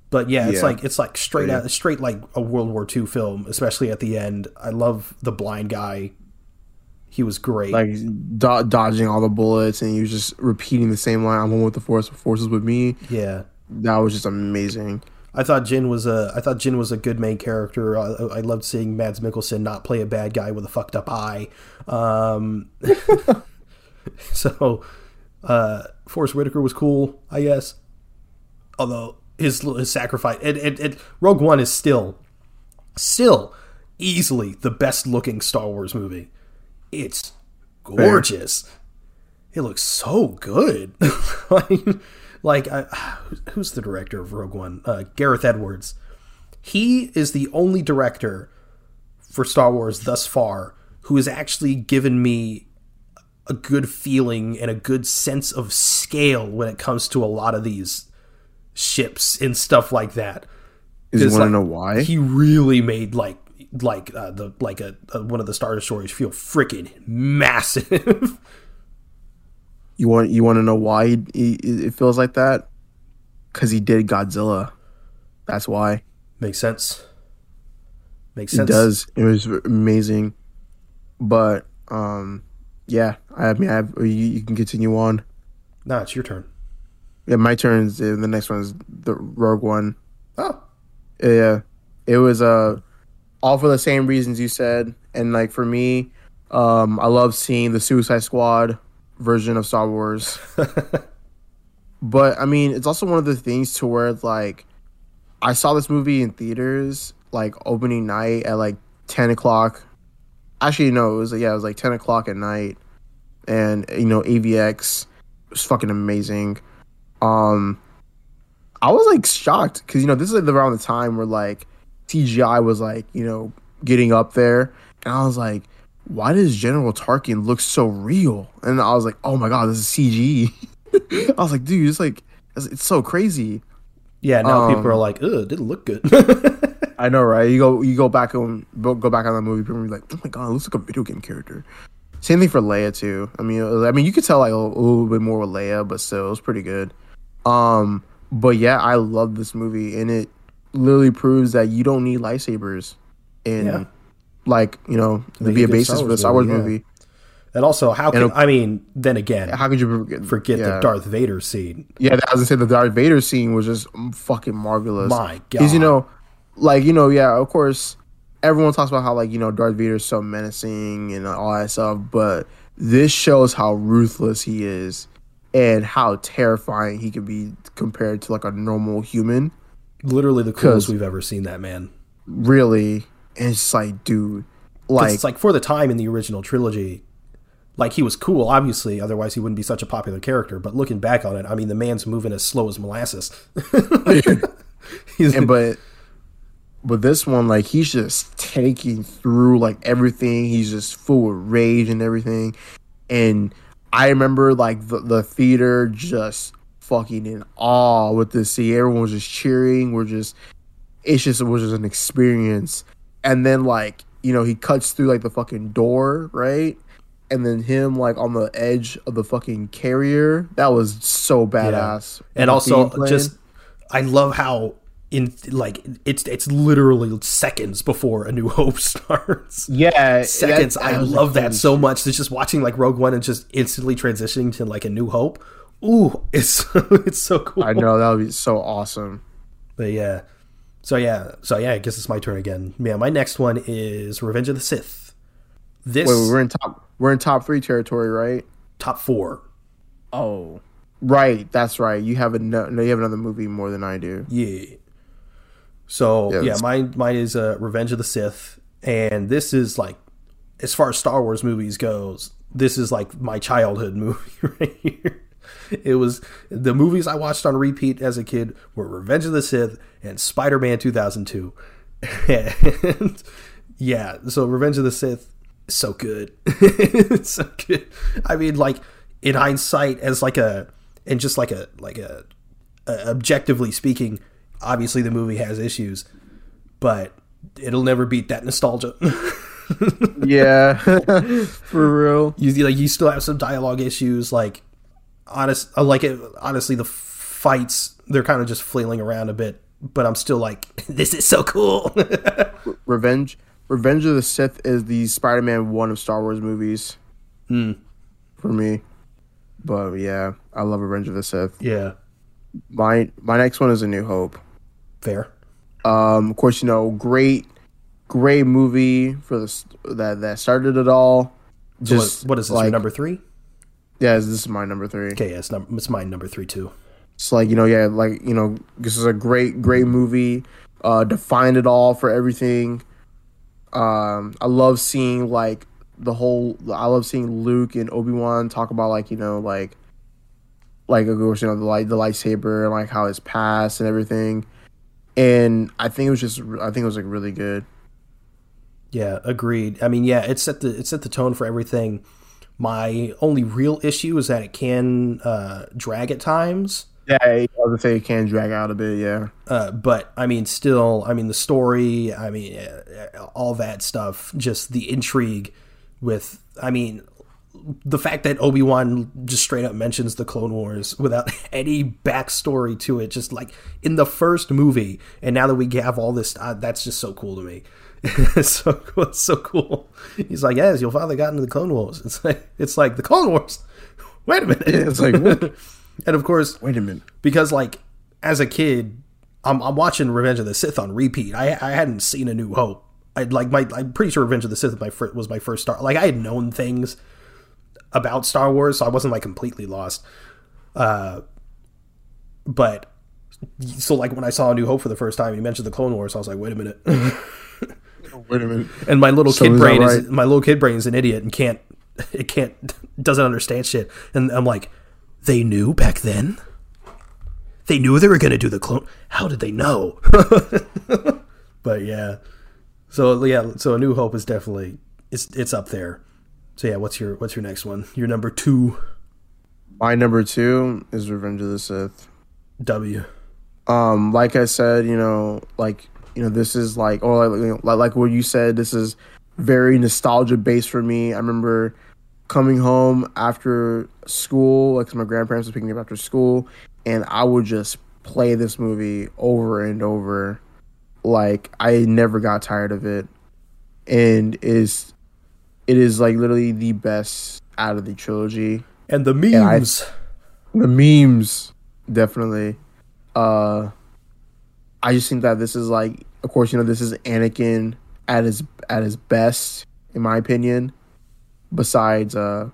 But yeah, it's Yeah. like it's like straight out, straight like a World War II film, especially at the end. I love the blind guy. He was great. like do- dodging all the bullets and he was just repeating the same line i'm one with the force the forces with me yeah, that was just amazing I thought Jyn was a I thought Jyn was a good main character. I, I loved seeing Mads Mikkelsen not play a bad guy with a fucked up eye. Um, so Uh, Forest Whitaker was cool, I guess. Although his his sacrifice, and, and, and Rogue One is still, still easily the best looking Star Wars movie. It's gorgeous. It looks so good. like, like I, who's the director of Rogue One? Uh, Gareth Edwards. He is the only director for Star Wars thus far who has actually given me a good feeling and a good sense of scale when it comes to a lot of these ships and stuff like that. Is you want like, to know why? He really made like like uh, the like a, a, one of the Star Destroyers feel freaking massive. you want you want to know why he, he, it feels like that? Because he did Godzilla. That's why. Makes sense. Makes sense. It does. It was amazing. But um, yeah. I mean, I have, you, you can continue on. No, it's your turn. Yeah, my turn. Is, the next one is the Rogue One. Oh, yeah. It was uh all for the same reasons you said, and like for me, um, I love seeing the Suicide Squad version of Star Wars. but I mean, it's also one of the things to where like I saw this movie in theaters like opening night at like ten o'clock. Actually, no, it was yeah, it was like ten o'clock at night, and you know AVX was fucking amazing. Um, I was like shocked because you know this is like around the time where like CGI was like you know getting up there, and I was like, why does General Tarkin look so real? And I was like, oh my god, this is CG. I was like, dude, it's like it's, so crazy. Yeah, now um, people are like, ugh, it didn't look good. I know, right? You go you go back and go back on the movie, people are like, oh my god, it looks like a video game character. Same thing for Leia too. I mean, I mean, you could tell like a, a, little bit more with Leia, but still, it was pretty good. Um, but yeah, I love this movie, and it literally proves that you don't need lightsabers in yeah. Like you know to be a basis for a Star Wars movie. movie. And also, how can I mean? Then again, how could you forget, forget yeah. the Darth Vader scene? Yeah, I was gonna say the Darth Vader scene was just fucking marvelous. My God, because you know, like you know, yeah, of course, everyone talks about how like you know Darth Vader is so menacing and all that stuff, but this shows how ruthless he is and how terrifying he can be compared to like a normal human. Literally the coolest we've ever seen that man. Really, and it's like, dude, like it's like for the time in the original trilogy, like he was cool, obviously. Otherwise, he wouldn't be such a popular character. But looking back on it, I mean, the man's moving as slow as molasses. and, but but this one, like he's just taking through like everything. He's just full of rage and everything. And I remember like the, the theater just fucking in awe with this scene. Everyone was just cheering. We're just it's just it was just an experience. And then like, you know, he cuts through like the fucking door, right? And then him like on the edge of the fucking carrier. That was so badass. Yeah. And also just I love how in like it's it's literally seconds before a new hope starts. Yeah seconds. That, i love that so much. It's just watching like rogue one and just instantly transitioning to like a new hope. Ooh it's it's so cool. i know that would be so awesome. But yeah so yeah. So yeah i guess it's my turn again. Yeah my next one is revenge of the sith. This Wait, we're in top we're in top three territory right? Top four. Oh, right. That's right. You have a no you have another movie more than i do. Yeah. So yeah, yeah mine mine is uh, Revenge of the Sith, and this is like, as far as Star Wars movies goes, this is like my childhood movie right here. It was the movies I watched on repeat as a kid were Revenge of the Sith and Spider Man 2002. and yeah, so Revenge of the Sith so good. so good. I mean, like in hindsight, as like a and just like a like a, a objectively speaking, obviously the movie has issues, but it'll never beat that nostalgia. yeah, for real. You like you still have some dialogue issues, like honest, like it, honestly, the fights they're kind of just flailing around a bit, but I'm still like, this is so cool. Revenge, Revenge of the Sith is the Spider-Man one of Star Wars movies. Hmm. For me, but yeah, I love Revenge of the Sith. Yeah. My my next one is A New Hope. Fair. Um, of course, you know, great, great movie for the that that started it all. Just so what, what is this? Like, number three? Yeah, this is my number three. Okay, yeah, it's, num- it's my number three too. It's like you know, yeah, like you know, this is a great, great movie. Uh, defined it all for everything. Um, I love seeing like the whole. I love seeing Luke and Obi Wan talk about like you know like, like of course you know the light the lightsaber and like how it's passed and everything. And I think it was just I think it was like really good. Yeah, agreed. I mean, yeah, it set the it set the tone for everything. My only real issue is that it can uh, drag at times. Yeah, I was gonna say it can drag out a bit. Yeah, Uh, but I mean, still, I mean, the story, I mean, uh, all that stuff, just the intrigue with, I mean, the fact that Obi Wan just straight up mentions the Clone Wars without any backstory to it, just like in the first movie, and now that we have all this, uh, that's just so cool to me. it's so cool. It's so cool. He's like, yes, your father got into the Clone Wars. It's like, it's like the Clone Wars. Wait a minute. it's like and of course, wait a minute. because like as a kid, I'm, I'm watching Revenge of the Sith on repeat. I I hadn't seen A New Hope. I like my I'm pretty sure Revenge of the Sith was my fir- was my first Star. Like I had known things about Star Wars, so I wasn't like completely lost. Uh, but so like when I saw A New Hope for the first time, and he mentioned the Clone Wars, I was like, wait a minute. Wait a minute. and my little kid Something's brain not is my little kid brain is an idiot and can't it can't doesn't understand shit. And I'm like, they knew back then. They knew they were gonna do the clone. How did they know? but yeah, so yeah, so A New Hope is definitely it's it's up there. So yeah, what's your what's your next one? Your number two My number two is Revenge of the Sith. W. um like i said you know like you know this is like oh like, you know, like, what you said this is very nostalgia based for me. I remember coming home after school like 'cause my grandparents were picking me up after school and i would just play this movie over and over. Like i never got tired of it. And is it is like literally the best out of the trilogy. And the I- memes. the memes definitely. Uh i just think that this is like of course you know this is anakin at his at his best in my opinion besides uh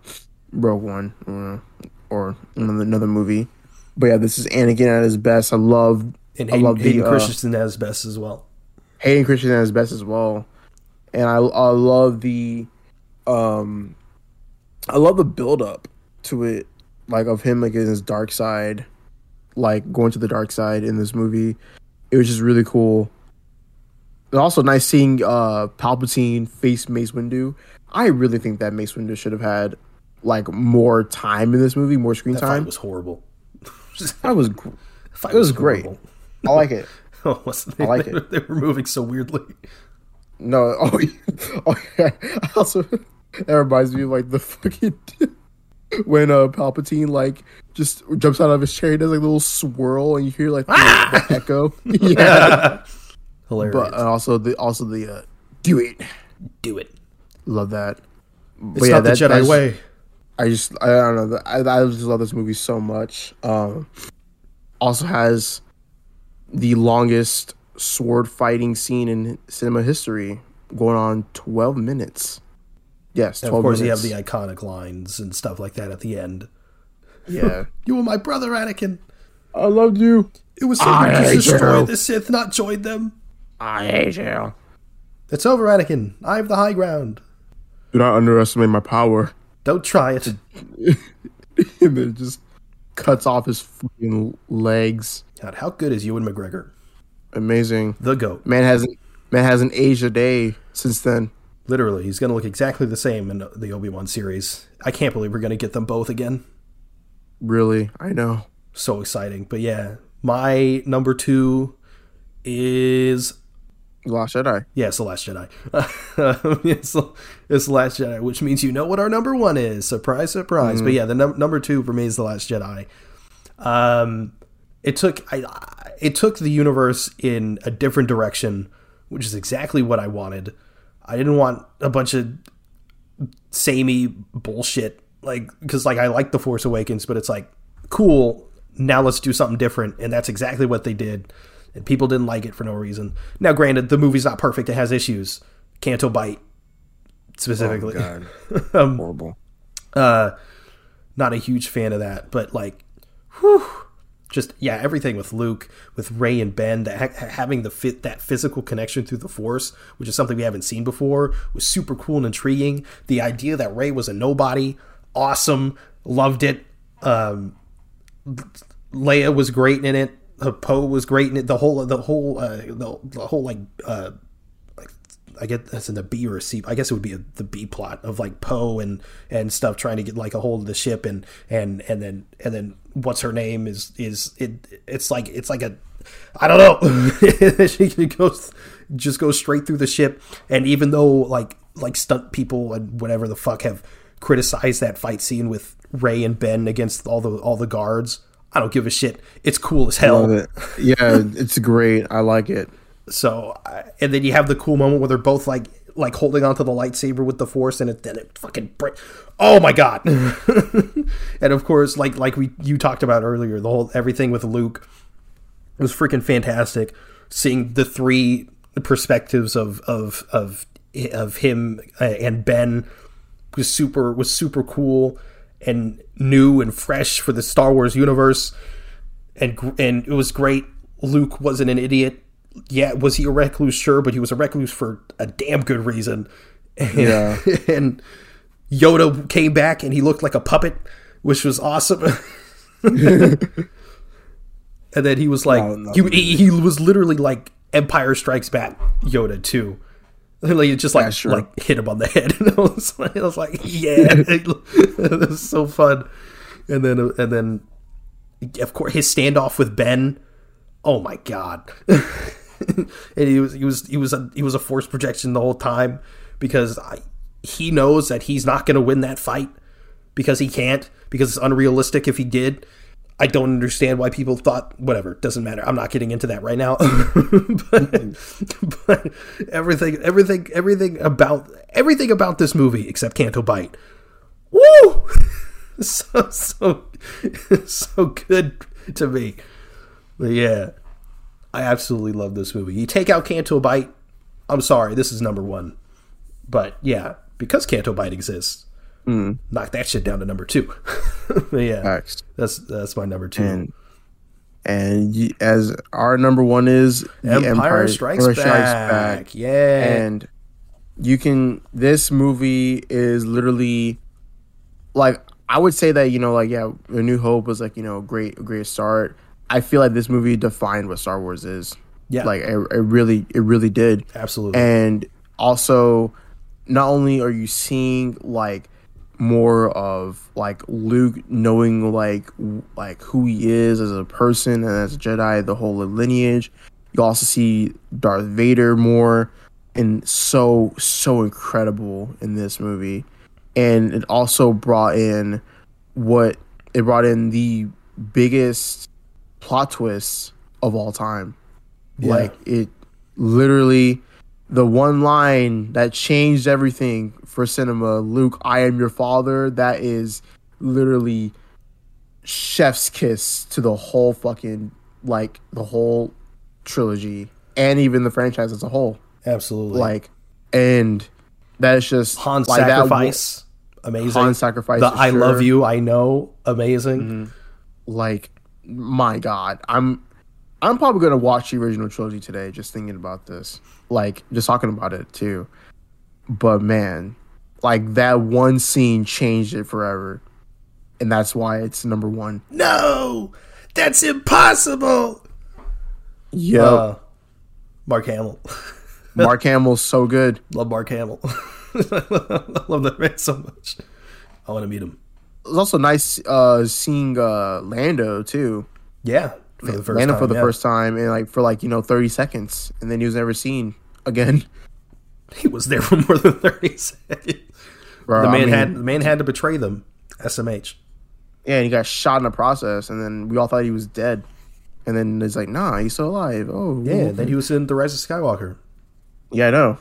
rogue one or, or another, another movie but yeah this is anakin at his best i love and I Hayden, love the, Hayden uh, Christensen as best as well. Hayden Christensen at his best as well, and I I love the, um, I love the build up to it, like of him like in his dark side, like going to the dark side in this movie. It was just really cool. And also nice seeing uh Palpatine face Mace Windu. I really think that Mace Windu should have had like more time in this movie, more screen That fight time. was horrible. That was gr- Fight it was great. I like it. Oh, what's I like they, it. They were moving so weirdly. No, oh, oh yeah. Also, that reminds me of like the fucking when uh Palpatine like just jumps out of his chair, he does like a little swirl, and you hear like the, the echo. yeah, Hilarious. but uh, also the also the uh, do it. Do it. Love that. It's yeah, not the Jedi way. I just I don't know. I I just love this movie so much. Um, also has the longest sword fighting scene in cinema history, going on twelve minutes. Yes, And of course, minutes. you have the iconic lines and stuff like that at the end. Yeah. You were my brother, Anakin. I loved you. It was I so to destroy you. the Sith, not join them. I hate you. It's over, Anakin. I have the high ground. Do not underestimate my power. Don't try it. and then it just cuts off his fucking legs. God, how good is Ewan McGregor? Amazing. The goat. Man hasn't man hasn't aged a day since then. Literally, he's going to look exactly the same in the Obi Wan series. I can't believe we're going to get them both again. Really, I know. So exciting. But yeah, my number two is Lost Jedi. Yeah, it's The Last Jedi. it's, the- it's The Last Jedi, which means you know what our number one is. Surprise, surprise. But yeah, the num- number two for me is The Last Jedi. Um, it took I- it took the universe in a different direction, which is exactly what I wanted. I didn't want a bunch of samey bullshit like because like I like The Force Awakens, but it's like cool. Now let's do something different, and that's exactly what they did. And people didn't like it for no reason. Now, granted, the movie's not perfect; it has issues. Canto Bight specifically. God, um, horrible. uh, not a huge fan of that. But like, whew, just yeah, everything with Luke, with Rey and Ben, that ha- having the fit that physical connection through the Force, which is something we haven't seen before, was super cool and intriguing. The idea that Rey was a nobody, awesome, loved it. Um, Leia was great in it. Poe was great in it. The whole, the whole, uh, the, the whole like, uh, I get that's in the B or C. I guess it would be a, the B plot of like Poe and and stuff trying to get like a hold of the ship and and and then and then what's her name is is it? It's like it's like a I don't know. she goes just goes straight through the ship, and even though like like stunt people and whatever the fuck have criticized that fight scene with Rey and Ben against all the all the guards. I don't give a shit. It's cool as hell. Love it. Yeah, it's great. I like it. So, and then you have the cool moment where they're both like like holding onto the lightsaber with the force, and it then it fucking break. Oh my god! and of course, like like we you talked about earlier, the whole everything with Luke was freaking fantastic. Seeing the three perspectives of of of of him and Ben was super was super cool and new and fresh for the Star Wars universe, and and it was great. Luke wasn't an idiot. Yeah, was he a recluse? Sure, but he was a recluse for a damn good reason. And, Yeah. and Yoda came back and he looked like a puppet, which was awesome. and then he was like, No, no. he, he he was literally like Empire Strikes Back Yoda too. Like it just like Yeah, sure. like hit him on the head, and I was like, I was like, yeah, it was so fun. And then and then, of course, his standoff with Ben. Oh my god! and he was he was he was a he was a force projection the whole time because I, he knows that he's not going to win that fight because he can't because it's unrealistic if he did. I don't understand why people thought whatever doesn't matter. I'm not getting into that right now. but, but everything everything everything about everything about this movie except Canto Bight. Woo! so so so good to me. But yeah, I absolutely love this movie. You take out Canto Bight, I'm sorry, this is number one. But yeah, because Canto Bight exists, Mm-hmm. knock that shit down to number two. Yeah, that's that's my number two. And and y- as our number one is The Empire, Strikes, Empire Back. Yeah, and you can this movie is literally like I would say that you know like yeah A New Hope was like you know a great a great start. I feel like this movie defined what Star Wars is. Yeah. like it, it really it really did. absolutely. And also, not only are you seeing like more of like Luke knowing like w- like who he is as a person and as a Jedi, the whole lineage. You also see Darth Vader more, and so so incredible in this movie, and it also brought in what it brought in the biggest plot twists of all time. Yeah. Like it literally the one line that changed everything for cinema, Luke, I am your father, that is literally chef's kiss to the whole fucking like the whole trilogy and even the franchise as a whole. absolutely. Like and that is just Han like, that sacrifice, amazing. Han sacrifice The I love you, I know, amazing. Mm-hmm. like my god i'm i'm probably gonna watch the original trilogy today just thinking about this like just talking about it too but man like that one scene changed it forever and that's why it's number one No, that's impossible. yep Uh, Mark Hamill. mark hamill's so good Love Mark Hamill. I love that man so much. I want to meet him. it was also nice uh seeing uh lando too Yeah, for the first time. for the yeah. first time and like for like you know 30 seconds and then he was never seen again He was there for more than thirty seconds. Bro, The I man mean, had the man had to betray them. SMH. Yeah, and he got shot in the process, and then we all thought he was dead. And then it's like, nah, he's still alive. Oh, Yeah, and then he was in The Rise of Skywalker yeah, I know.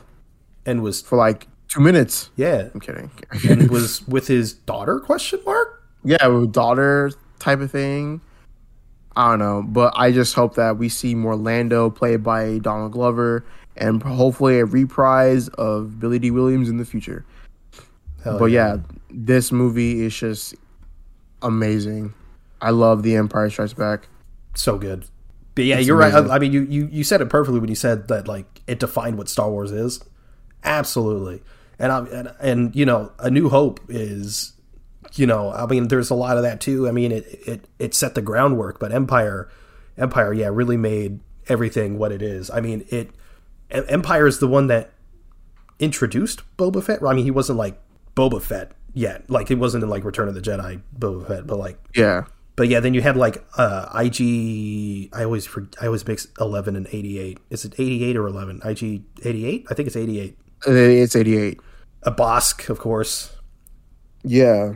and was For like two minutes. yeah, I'm kidding. and was with his daughter? Question mark. yeah, daughter type of thing. I don't know, but I just hope that we see more Lando played by Donald Glover, and hopefully a reprise of Billy Dee Williams in the future. Hell but yeah, this movie is just amazing. I love The Empire Strikes Back. So good. But yeah, It's you're right. I, I mean, you, you you said it perfectly when you said that like it defined what Star Wars is. Absolutely. And I and, and you know, A New Hope is you know, I mean, there's a lot of that too. I mean, it it it set the groundwork, but Empire Empire, yeah, really made everything what it is. I mean, it Empire is the one that introduced Boba Fett. I mean, he wasn't like Boba Fett yet. Like it wasn't in like Return of the Jedi Boba Fett, but like Yeah. but yeah, then you had like uh, IG. I always I always mix eleven and eighty eight. Is it eighty eight or eleven? IG eighty eight. I think it's eighty eight. It's 88. A Bossk, of course. Yeah.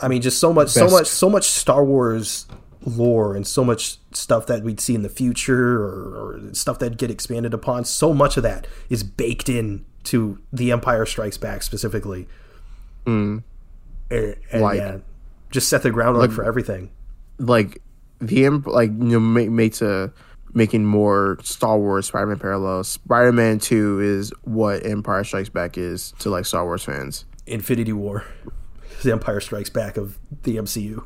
I mean, just so much, so much, so much Star Wars lore and so much stuff that we'd see in the future or, or stuff that get expanded upon. So much of that is baked in to The Empire Strikes Back specifically. Mm. And, and Like- yeah, just set the groundwork for everything. Like, the like, you know, makes a making more Star Wars Spider Man parallels. Spider Man 2 is what Empire Strikes Back is to, like, Star Wars fans. Infinity War, The Empire Strikes Back of the MCU.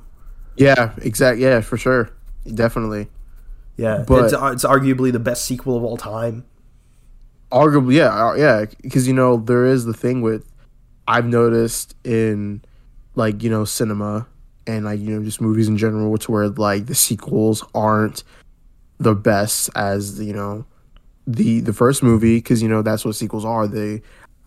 Yeah, exact. Yeah, for sure. Definitely. Yeah, But- it's, it's arguably the best sequel of all time. arguably yeah uh, yeah because you know there is the thing with i've noticed in like you know cinema and like you know just movies in general to where like the sequels aren't the best as you know the the first movie because you know that's what sequels are they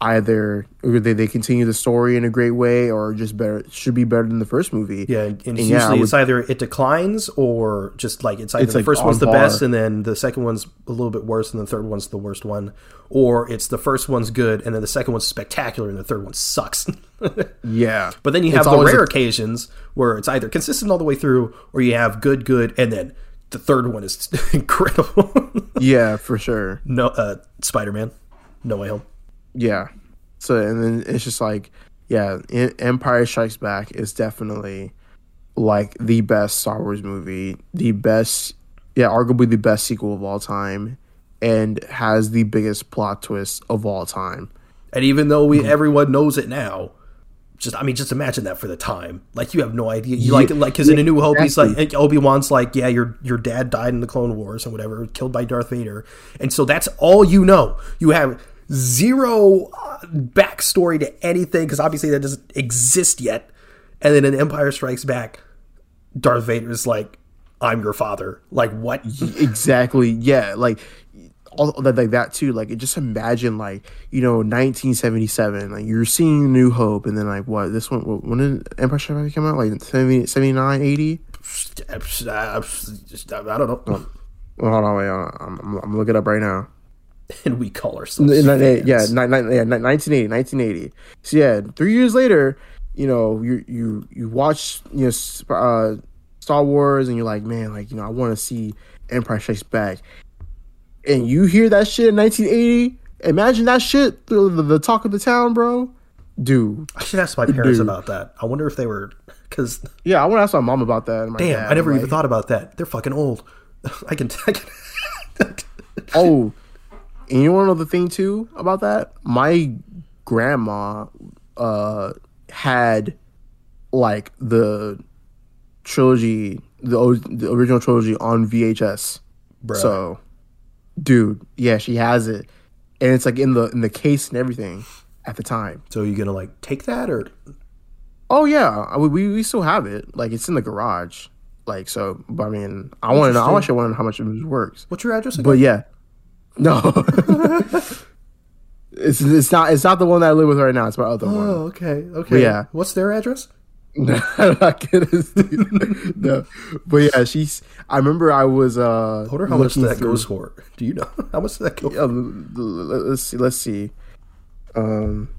either they, they continue the story in a great way or just better should be better than the first movie Yeah, and, and And yeah, usually would- it's either it declines or just like it's either It's, the like, first on one's the best and then the second one's a little bit worse and the third one's the worst one, or it's the first one's good and then the second one's spectacular and the third one sucks. yeah but then you It's have the always a- rare occasions where it's either consistent all the way through or you have good, good, and then the third one is incredible. yeah for sure no, uh, Spider Man, No Way Home. Yeah. So and then it's just like, yeah, Empire Strikes Back is definitely like the best Star Wars movie, the best, yeah, arguably the best sequel of all time, and has the biggest plot twist of all time. And even though we mm-hmm. everyone knows it now, just I mean, just imagine that for the time. Like you have no idea. You like like because in A New Hope, he's like Obi Wan's like, yeah, your your dad died in the Clone Wars and whatever, killed by Darth Vader, and so that's all you know. You have zero uh, backstory to anything because obviously that doesn't exist yet. And then in Empire Strikes Back, Darth Vader is like, "I'm your father." Like what? exactly. Yeah. Like. All that, like that too. Like, just imagine, like you know, 1977. Like you're seeing New Hope, and then like what? This one, what- when did Empire Strikes Back come out? Like 70, 79, 80? I don't know. Well, hold on, wait. I'm, I'm, I'm looking up right now. And we call ourselves N- n- fans. yeah, ni- ni- yeah, 1980, 1980. So yeah, three years later, you know, you you you watch you know uh, Star Wars, and you're like, man, like you know, I want to see Empire Strikes Back, and you hear that shit in 1980. Imagine that shit, the, the, the talk of the town, bro. Dude, I should ask my parents Dude. about that. I wonder if they were because yeah, I want to ask my mom about that. and my damn, dad, I never like, even thought about that. They're fucking old. I can. I can Oh, and you want to know the thing too about that? My grandma uh had like the trilogy, the, o- the original trilogy on VHS. Bruh. So, dude, yeah, she has it, and it's like in the in the case and everything at the time. so are you gonna like take that or Oh yeah, I- we we still have it. Like it's in the garage. Like so, but I mean, I want to know. I actually want to know how much it works. what's your address again? But yeah, no, it's it's not it's not the one that I live with right now. It's my other one. oh, okay, okay. yeah. What's their address? no, I'm not kidding, no, but yeah, she's. I remember I was. uh I wonder how much that through- goes for. Do you know how much that goes? L- let's see. Let's see. Um,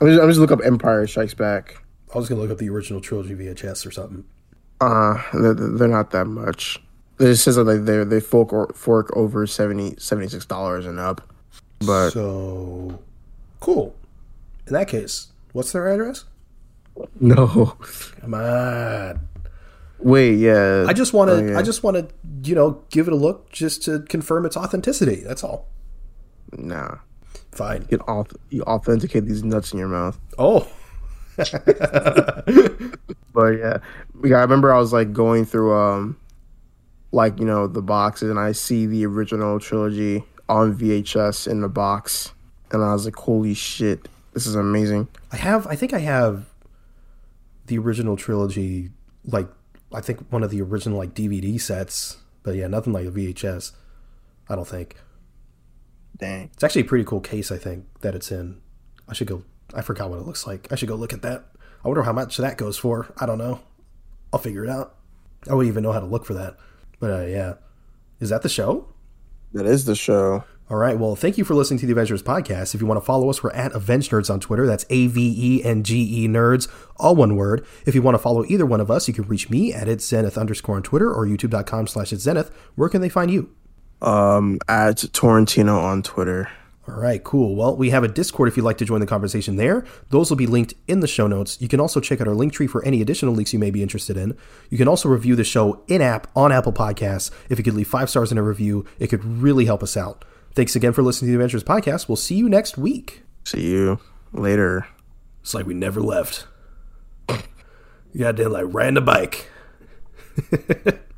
I'm just, I'm just look up Empire Strikes Back. I was gonna look up the original trilogy VHS or something. Uh, they're, they're not that much. It says that they they fork or, fork over 70 76 dollars and up. But So cool. In that case, what's their address? no, Come on. wait, yeah. I just want to. Oh, yeah. I just want to. You know, give it a look just to confirm its authenticity. That's all. nah. Fine. You, auth- you authenticate these nuts in your mouth. Oh, but yeah, yeah, I remember I was like going through um, like you know the boxes, and I see the original trilogy on VHS in the box, and I was like, holy shit, this is amazing. I have, I think I have the original trilogy, like I think one of the original like DVD sets, but yeah, nothing like a VHS. I don't think. Dang, It's actually a pretty cool case. I think that it's in. I should go. I forgot what it looks like. I should go look at that. I wonder how much that goes for. I don't know. I'll figure it out. I wouldn't even know how to look for that. But uh, yeah, is that the show? that is the show. All right. Well, thank you for listening to the Avengenerds podcast. If you want to follow us, we're at Avengenerds on Twitter. That's A V E N G E Nerds, all one word. If you want to follow either one of us, you can reach me at it's Zenith underscore on Twitter or youtube.com slash it's Zenith. Where can they find you? Um, at Taurentino on Twitter. All right, cool. Well, we have a Discord if you'd like to join the conversation there. Those will be linked in the show notes. You can also check out our link tree for any additional links you may be interested in. You can also review the show in app on Apple Podcasts. If you could leave five stars in a review, it could really help us out. Thanks again for listening to the Avengenerds Podcast. We'll see you next week. See you later. It's like we never left. You goddamn like riding a bike.